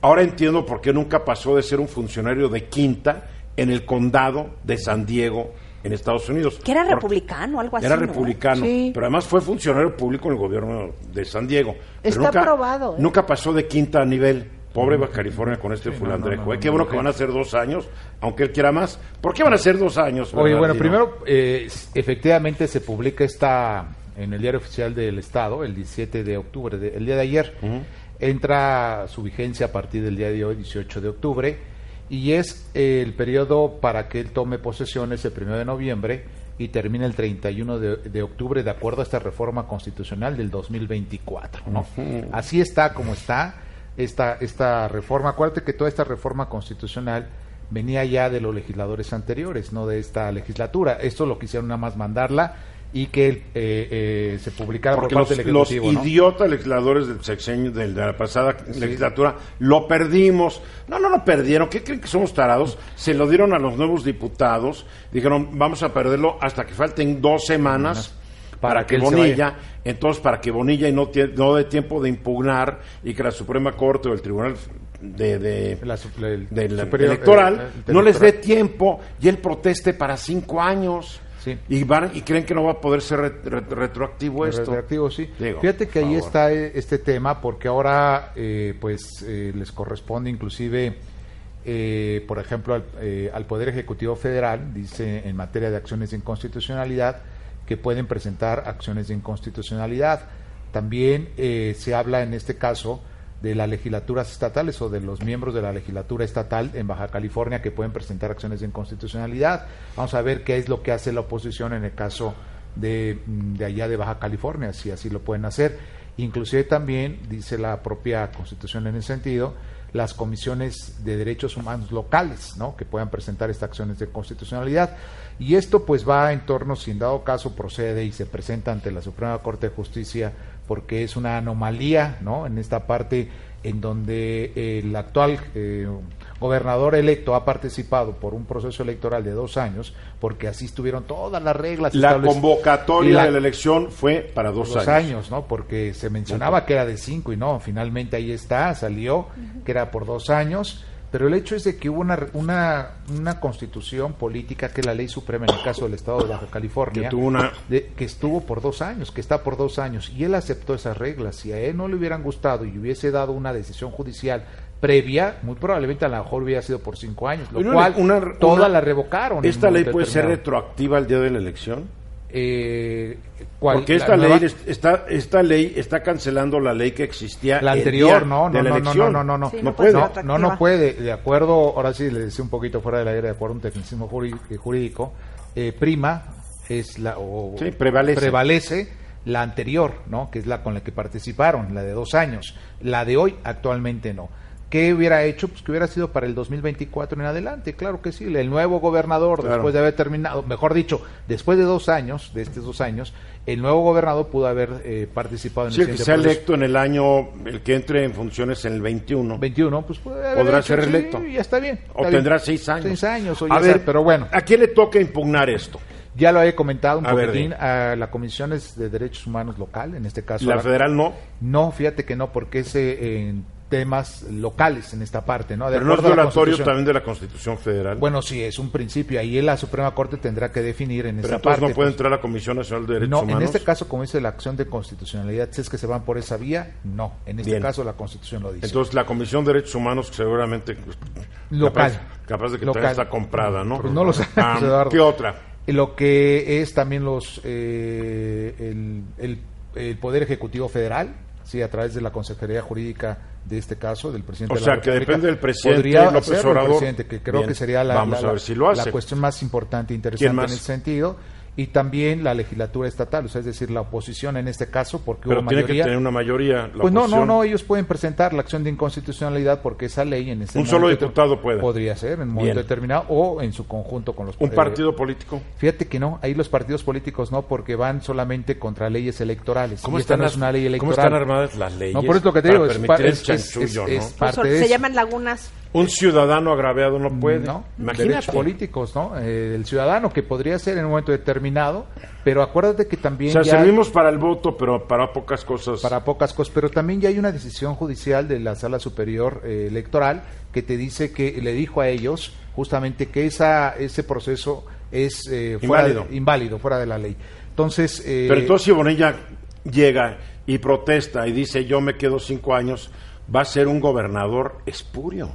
ahora entiendo por qué nunca pasó de ser un funcionario de quinta en el condado de San Diego, en Estados Unidos. Que era republicano, algo así. era ¿no? republicano, Sí. pero además fue funcionario público en el gobierno de San Diego. Pero Está nunca, aprobado, ¿eh? Nunca pasó de quinta a nivel. Pobre Baja California con este fulandrejo. no, no, no, Qué bueno no, que van a ser dos años, aunque él quiera más. ¿Por qué van a ser dos años? Oye, bueno, primero, eh, efectivamente se publica esta en el diario oficial del Estado el 17 de octubre, de- el día de ayer. Entra su vigencia a partir del día de hoy, 18 de octubre, y es eh, el periodo para que él tome posesiones el 1 de noviembre y termine el 31 de, de octubre, de acuerdo a esta reforma constitucional del 2024. ¿no? Así está como está esta, esta reforma. Acuérdate que toda esta reforma constitucional venía ya de los legisladores anteriores, no de esta legislatura. Esto lo quisieron nada más mandarla y que eh, eh, se publicara Porque por los, del los Ejecutivo. ¿no? idiotas legisladores del sexenio de la pasada legislatura lo perdimos. No, no lo perdieron. ¿Qué creen que somos tarados? Se lo dieron a los nuevos diputados. Dijeron, vamos a perderlo hasta que falten dos semanas para, Para que, Bonilla, entonces para que Bonilla y no, no dé tiempo de impugnar y que la Suprema Corte o el Tribunal de, de- La el superior, electoral eh, el no les dé tiempo y él proteste para cinco años. Sí. Y, van, y creen que no va a poder ser re- re- retroactivo esto. Retroactivo, sí. Digo, Fíjate que ahí favor. está eh, este tema porque ahora eh, pues eh, les corresponde inclusive, eh, por ejemplo, al, eh, al Poder Ejecutivo Federal, dice en materia de acciones de inconstitucionalidad, que pueden presentar acciones de inconstitucionalidad. También eh, se habla en este caso de las legislaturas estatales o de los miembros de la legislatura estatal en Baja California que pueden presentar acciones de inconstitucionalidad. Vamos a ver qué es lo que hace la oposición en el caso de, mm, de allá de Baja California, si así lo pueden hacer. Inclusive también, dice la propia Constitución en ese sentido, las comisiones de derechos humanos locales, ¿no? que puedan presentar estas acciones de constitucionalidad. Y esto pues va en torno, si en dado caso procede y se presenta ante la Suprema Corte de Justicia, porque es una anomalía, ¿no? En esta parte en donde el actual eh, gobernador electo ha participado por un proceso electoral de dos años, porque así estuvieron todas las reglas. La convocatoria la- de la elección fue para dos, dos años. años, ¿no? Porque se mencionaba que era de cinco y no, finalmente ahí está, salió, que era por dos años. Pero el hecho es de que hubo una, una, una constitución política, que es la ley suprema en el caso del Estado de Baja California, Que tuvo una- de- que estuvo por dos años, que está por dos años, y él aceptó esas reglas. Si a él no le hubieran gustado y hubiese dado una decisión judicial previa, muy probablemente a lo mejor hubiera sido por cinco años, lo Una- cual una- todas una- la revocaron. ¿Esta ley puede ser retroactiva al día de la elección? Eh, ¿cuál? Porque ¿La esta ley, nueva? está, esta ley está cancelando la ley que existía La anterior, no, de no, la no, no, elección. no, no, no, Sí, no no puede No, no, no puede, de acuerdo, ahora sí le decía un poquito fuera del aire, de acuerdo a un tecnicismo eh, jurídico, eh, prima es la, o, Sí, prevalece. prevalece la anterior, ¿no? Que es la con la que participaron, la de dos años. La de hoy actualmente no. ¿Qué hubiera hecho? Pues que hubiera sido para el 2024 en adelante, claro que sí. El nuevo gobernador, Claro. después de haber terminado, mejor dicho, después de dos años, de estos dos años, el nuevo gobernador pudo haber eh, participado en Si el que sea electo en el año, el que entre en funciones en el 21, 21, pues puede Podrá hecho, ser sí, reelecto. ya está bien. o tendrá seis años. Seis años, o a ya ver, sea, pero bueno. ¿a quién le toca impugnar esto? Ya lo había comentado un A ver, poquitín a la Comisión de Derechos Humanos local, en este caso. La federal no, No, fíjate que no, porque es eh, en temas locales en esta parte, ¿no? De pero no es violatorio también de la Constitución Federal. Bueno, sí, es un principio. Ahí la Suprema Corte tendrá que definir en pero esta parte. no puede pues, entrar la Comisión Nacional de Derechos no, Humanos. en este caso, como dice la acción de constitucionalidad, si es que se van por esa vía, no. En este Bien. caso, la Constitución lo dice. Entonces la Comisión de Derechos Humanos seguramente pues, Local. capaz, capaz de que Local. está comprada, ¿no? Pues no lo sabemos, Ah. [LAUGHS] ¿Qué otra? lo que es también los eh, el, el- el Poder Ejecutivo Federal, sí, a través de la Consejería Jurídica de este caso, del presidente O de sea, la que República, depende del presidente podría hacerlo el presidente, que creo Bien, que sería la, la- si cuestión más importante e ¿Quién interesante en ese sentido. Y también la legislatura estatal, o sea, es decir, la oposición en este caso, porque Pero hubo tiene que mayoría. tener una mayoría. la Pues no, no, oposición. no, ellos pueden presentar la acción de inconstitucionalidad porque esa ley en ese Un solo momento diputado puede. Podría ser en un momento Bien. determinado o en su conjunto con los ¿Un eh, partido político? Fíjate que no, ahí los partidos políticos no, porque van solamente contra leyes electorales. ¿Cómo y están, no las- una ley electoral. ¿Cómo están armadas las leyes? No, por eso lo que te digo, es, es- es- ¿no? es parte eso de se llaman lagunas. Un ciudadano agraviado no puede. No, derechos políticos, ¿no? Eh, el ciudadano que podría ser en un momento determinado, pero acuérdate que O también sea, ya hay- servimos para el voto, pero para pocas cosas. para pocas cosas, pero también ya hay una decisión judicial de la Sala Superior eh, Electoral que te dice que le dijo a ellos justamente que esa ese proceso es eh, fuera de- Inválido. inválido, fuera de la ley. Entonces, eh, Pero entonces si Bonilla llega y protesta y dice yo me quedo cinco años, va a ser un gobernador espurio.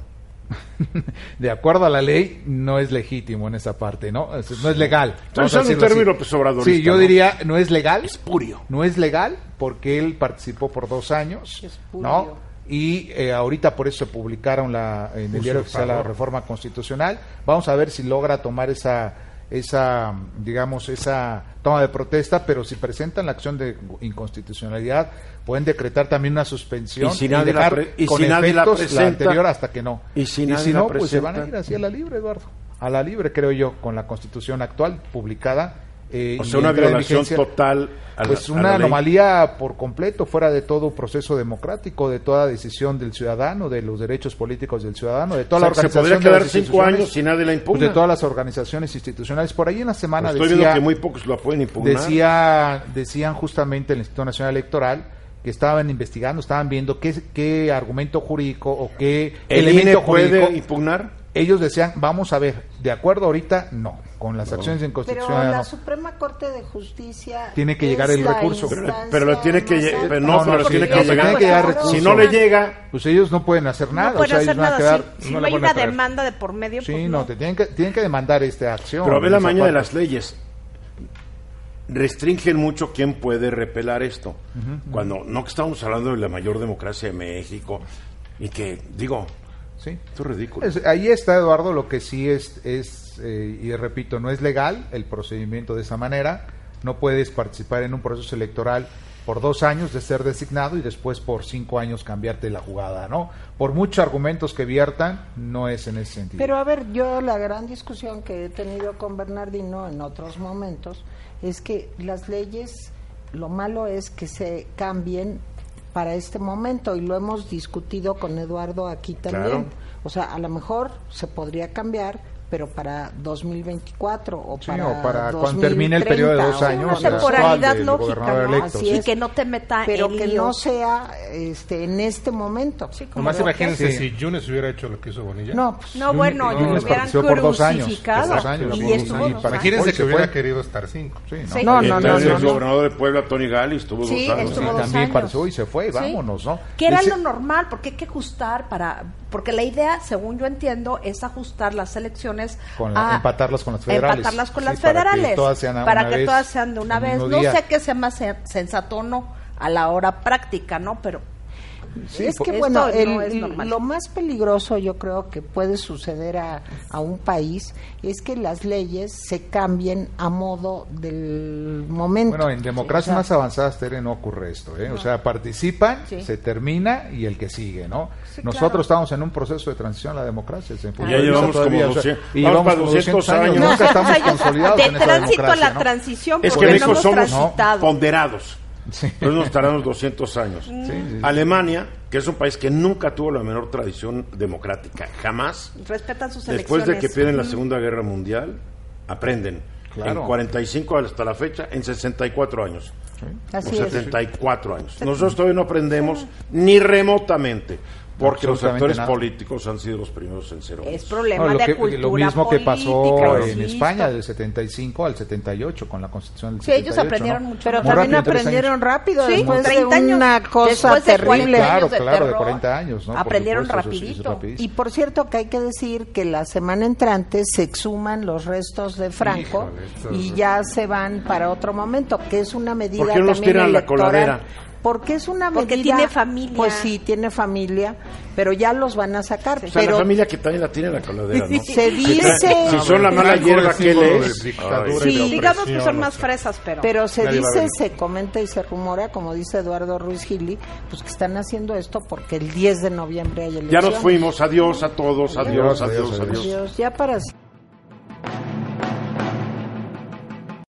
[LAUGHS] de acuerdo a la ley, no es legítimo en esa parte, ¿no? Es- no es legal. Usando un término pues, Sí, yo ¿no? diría, no es legal. Espurio. No es legal porque él participó por dos años, Espurio. ¿no? Y eh, ahorita por eso se publicaron la, en el diario oficial la reforma constitucional. Vamos a ver si logra tomar esa, esa, digamos, esa toma de protesta, pero si presentan la acción de inconstitucionalidad, pueden decretar también una suspensión Y si nadie la dejar pre- y con si nadie la anterior hasta que no. y si nadie la no, pues se van a ir así a la libre, Eduardo. A la libre, creo yo, con la constitución actual publicada. Eh, O sea, una violación vigencia. total a la, Pues a una la ley. anomalía por completo, fuera de todo proceso democrático, de toda decisión del ciudadano, de los derechos políticos del ciudadano, de toda O sea, la que se organización podría quedar cinco años si nadie la pues, de todas las organizaciones institucionales. Por ahí en la semana Estoy decía, que muy pocos lo pueden impugnar. decía, decían justamente el Instituto Nacional Electoral que estaban investigando, estaban viendo qué, qué argumento jurídico o qué ¿El elemento INE puede jurídico impugnar? ellos decían, vamos a ver, de acuerdo ahorita, no, con las acciones de Pero inconstitucionalidad la. Suprema Corte de Justicia Tiene que llegar el recurso. Pero, pero le tiene que pero no, No, pero no, tiene que no, llegar. tiene que llegar Claro. recurso. Si no le llega, Pues ellos no pueden hacer nada, no o pueden sea, hacer ellos van a nada. quedar... si si no hay una demanda de por medio, Sí, pues no, no. te tienen que, tienen que demandar esta acción. pero ve en la maña de las leyes. Restringen mucho quién puede repelar esto. Cuando no que estamos hablando de la mayor democracia de México y que, digo, Sí. esto es ridículo. Es- ahí está, Eduardo, lo que sí es, es eh, y repito, no es legal el procedimiento de esa manera. No puedes participar en un proceso electoral por dos años de ser designado y después por cinco años cambiarte la jugada, ¿no? Por muchos argumentos que viertan, no es en ese sentido. Pero a ver, yo la gran discusión que he tenido con Bernardino en otros momentos es que las leyes, lo malo es que se cambien para este momento y lo hemos discutido con Eduardo aquí también. Claro. O sea, a lo mejor se podría cambiar, pero para 2024 o Sí, para o para cuando termine el periodo de dos 2030, años, una temporalidad lógica, ¿no? Así y es. que no te meta pero en que lío. no sea este en este momento. como Nomás imagínense Sí. si Yunes hubiera hecho lo que hizo Bonilla. No, pues, No, bueno, Yunes yo lo hubieran participó por dos años, dos años, y estuvo dos. Imagínense que hubiera querido estar cinco. Sí, Sí. No, Y no, no, el no. gobernador de Puebla, Tony Gali, estuvo Sí, dos años. ¿no? también pasó y se fue, Sí. vámonos, ¿no? Que era lo normal, porque hay que ajustar para, porque la idea, según yo entiendo, es ajustar las elecciones Con la- a empatarlas con las federales. empatarlas con Sí, las para que federales, todas sean para que vez, todas sean de una vez. No día. sé qué sea más sen- sensato o no a la hora práctica, ¿no? Pero es que bueno, no el- es lo más peligroso yo creo que puede suceder a, a un país es que las leyes se cambien a modo del momento. Bueno, en democracias sea, más avanzadas, Tere, no ocurre esto. ¿eh? O sea, participan, Sí. se termina y el que sigue, ¿no? Sí, Nosotros claro. estamos en un proceso de transición a la democracia. se Ya llevamos todavía, como o sea, 200 y vamos para como 200 años. Nunca [LAUGHS] estamos años consolidados de en tránsito a la ¿no? transición, Es que porque México no hemos somos ponderados. Sí. Entonces nos tardamos 200 años. Sí, sí, sí. Alemania, que es un país que nunca tuvo la menor tradición democrática, jamás, Respetan sus después de que pierden la Segunda Guerra Mundial, aprenden. Claro. En 45 hasta la fecha, en 64 años. Así o es. 74 años. Nosotros todavía no aprendemos ni remotamente, porque los actores nada. políticos han sido los primeros en ser Es problema No, lo, de que- cultura lo mismo que pasó política, en. España del 75 al 78 con la Constitución del Sí, ellos 78, aprendieron ¿no? mucho Pero Muy también rápido, aprendieron años. rápido Sí, después de 30 años. una cosa Después de 40 terrible. Claro, años de claro, de terror, 40 años, ¿no? Aprendieron supuesto, eso sí, rapidito. sí, rapidísimo. Y por cierto que hay que decir que la semana entrante se exhuman los restos de Franco Híjole, y es- ya se van para otro momento, que es una medida ¿Por qué no los también tiran a la electoral. coladera? Porque es una Porque medida... tiene familia. Pues sí, tiene familia, pero ya los van a sacar. O sea, pero la familia que también la tiene en la coladera, ¿no? [LAUGHS] se Si dice... Si son la mala hierba que él es. Sí. Digamos que son más fresas, pero... Pero se dice, se comenta y se rumora, como dice Eduardo Ruiz Gili, pues que están haciendo esto porque el 10 de noviembre hay Ya elecciones. nos fuimos. Adiós a todos. Adiós, Adiós, adiós, adiós, adiós. Adiós. Ya para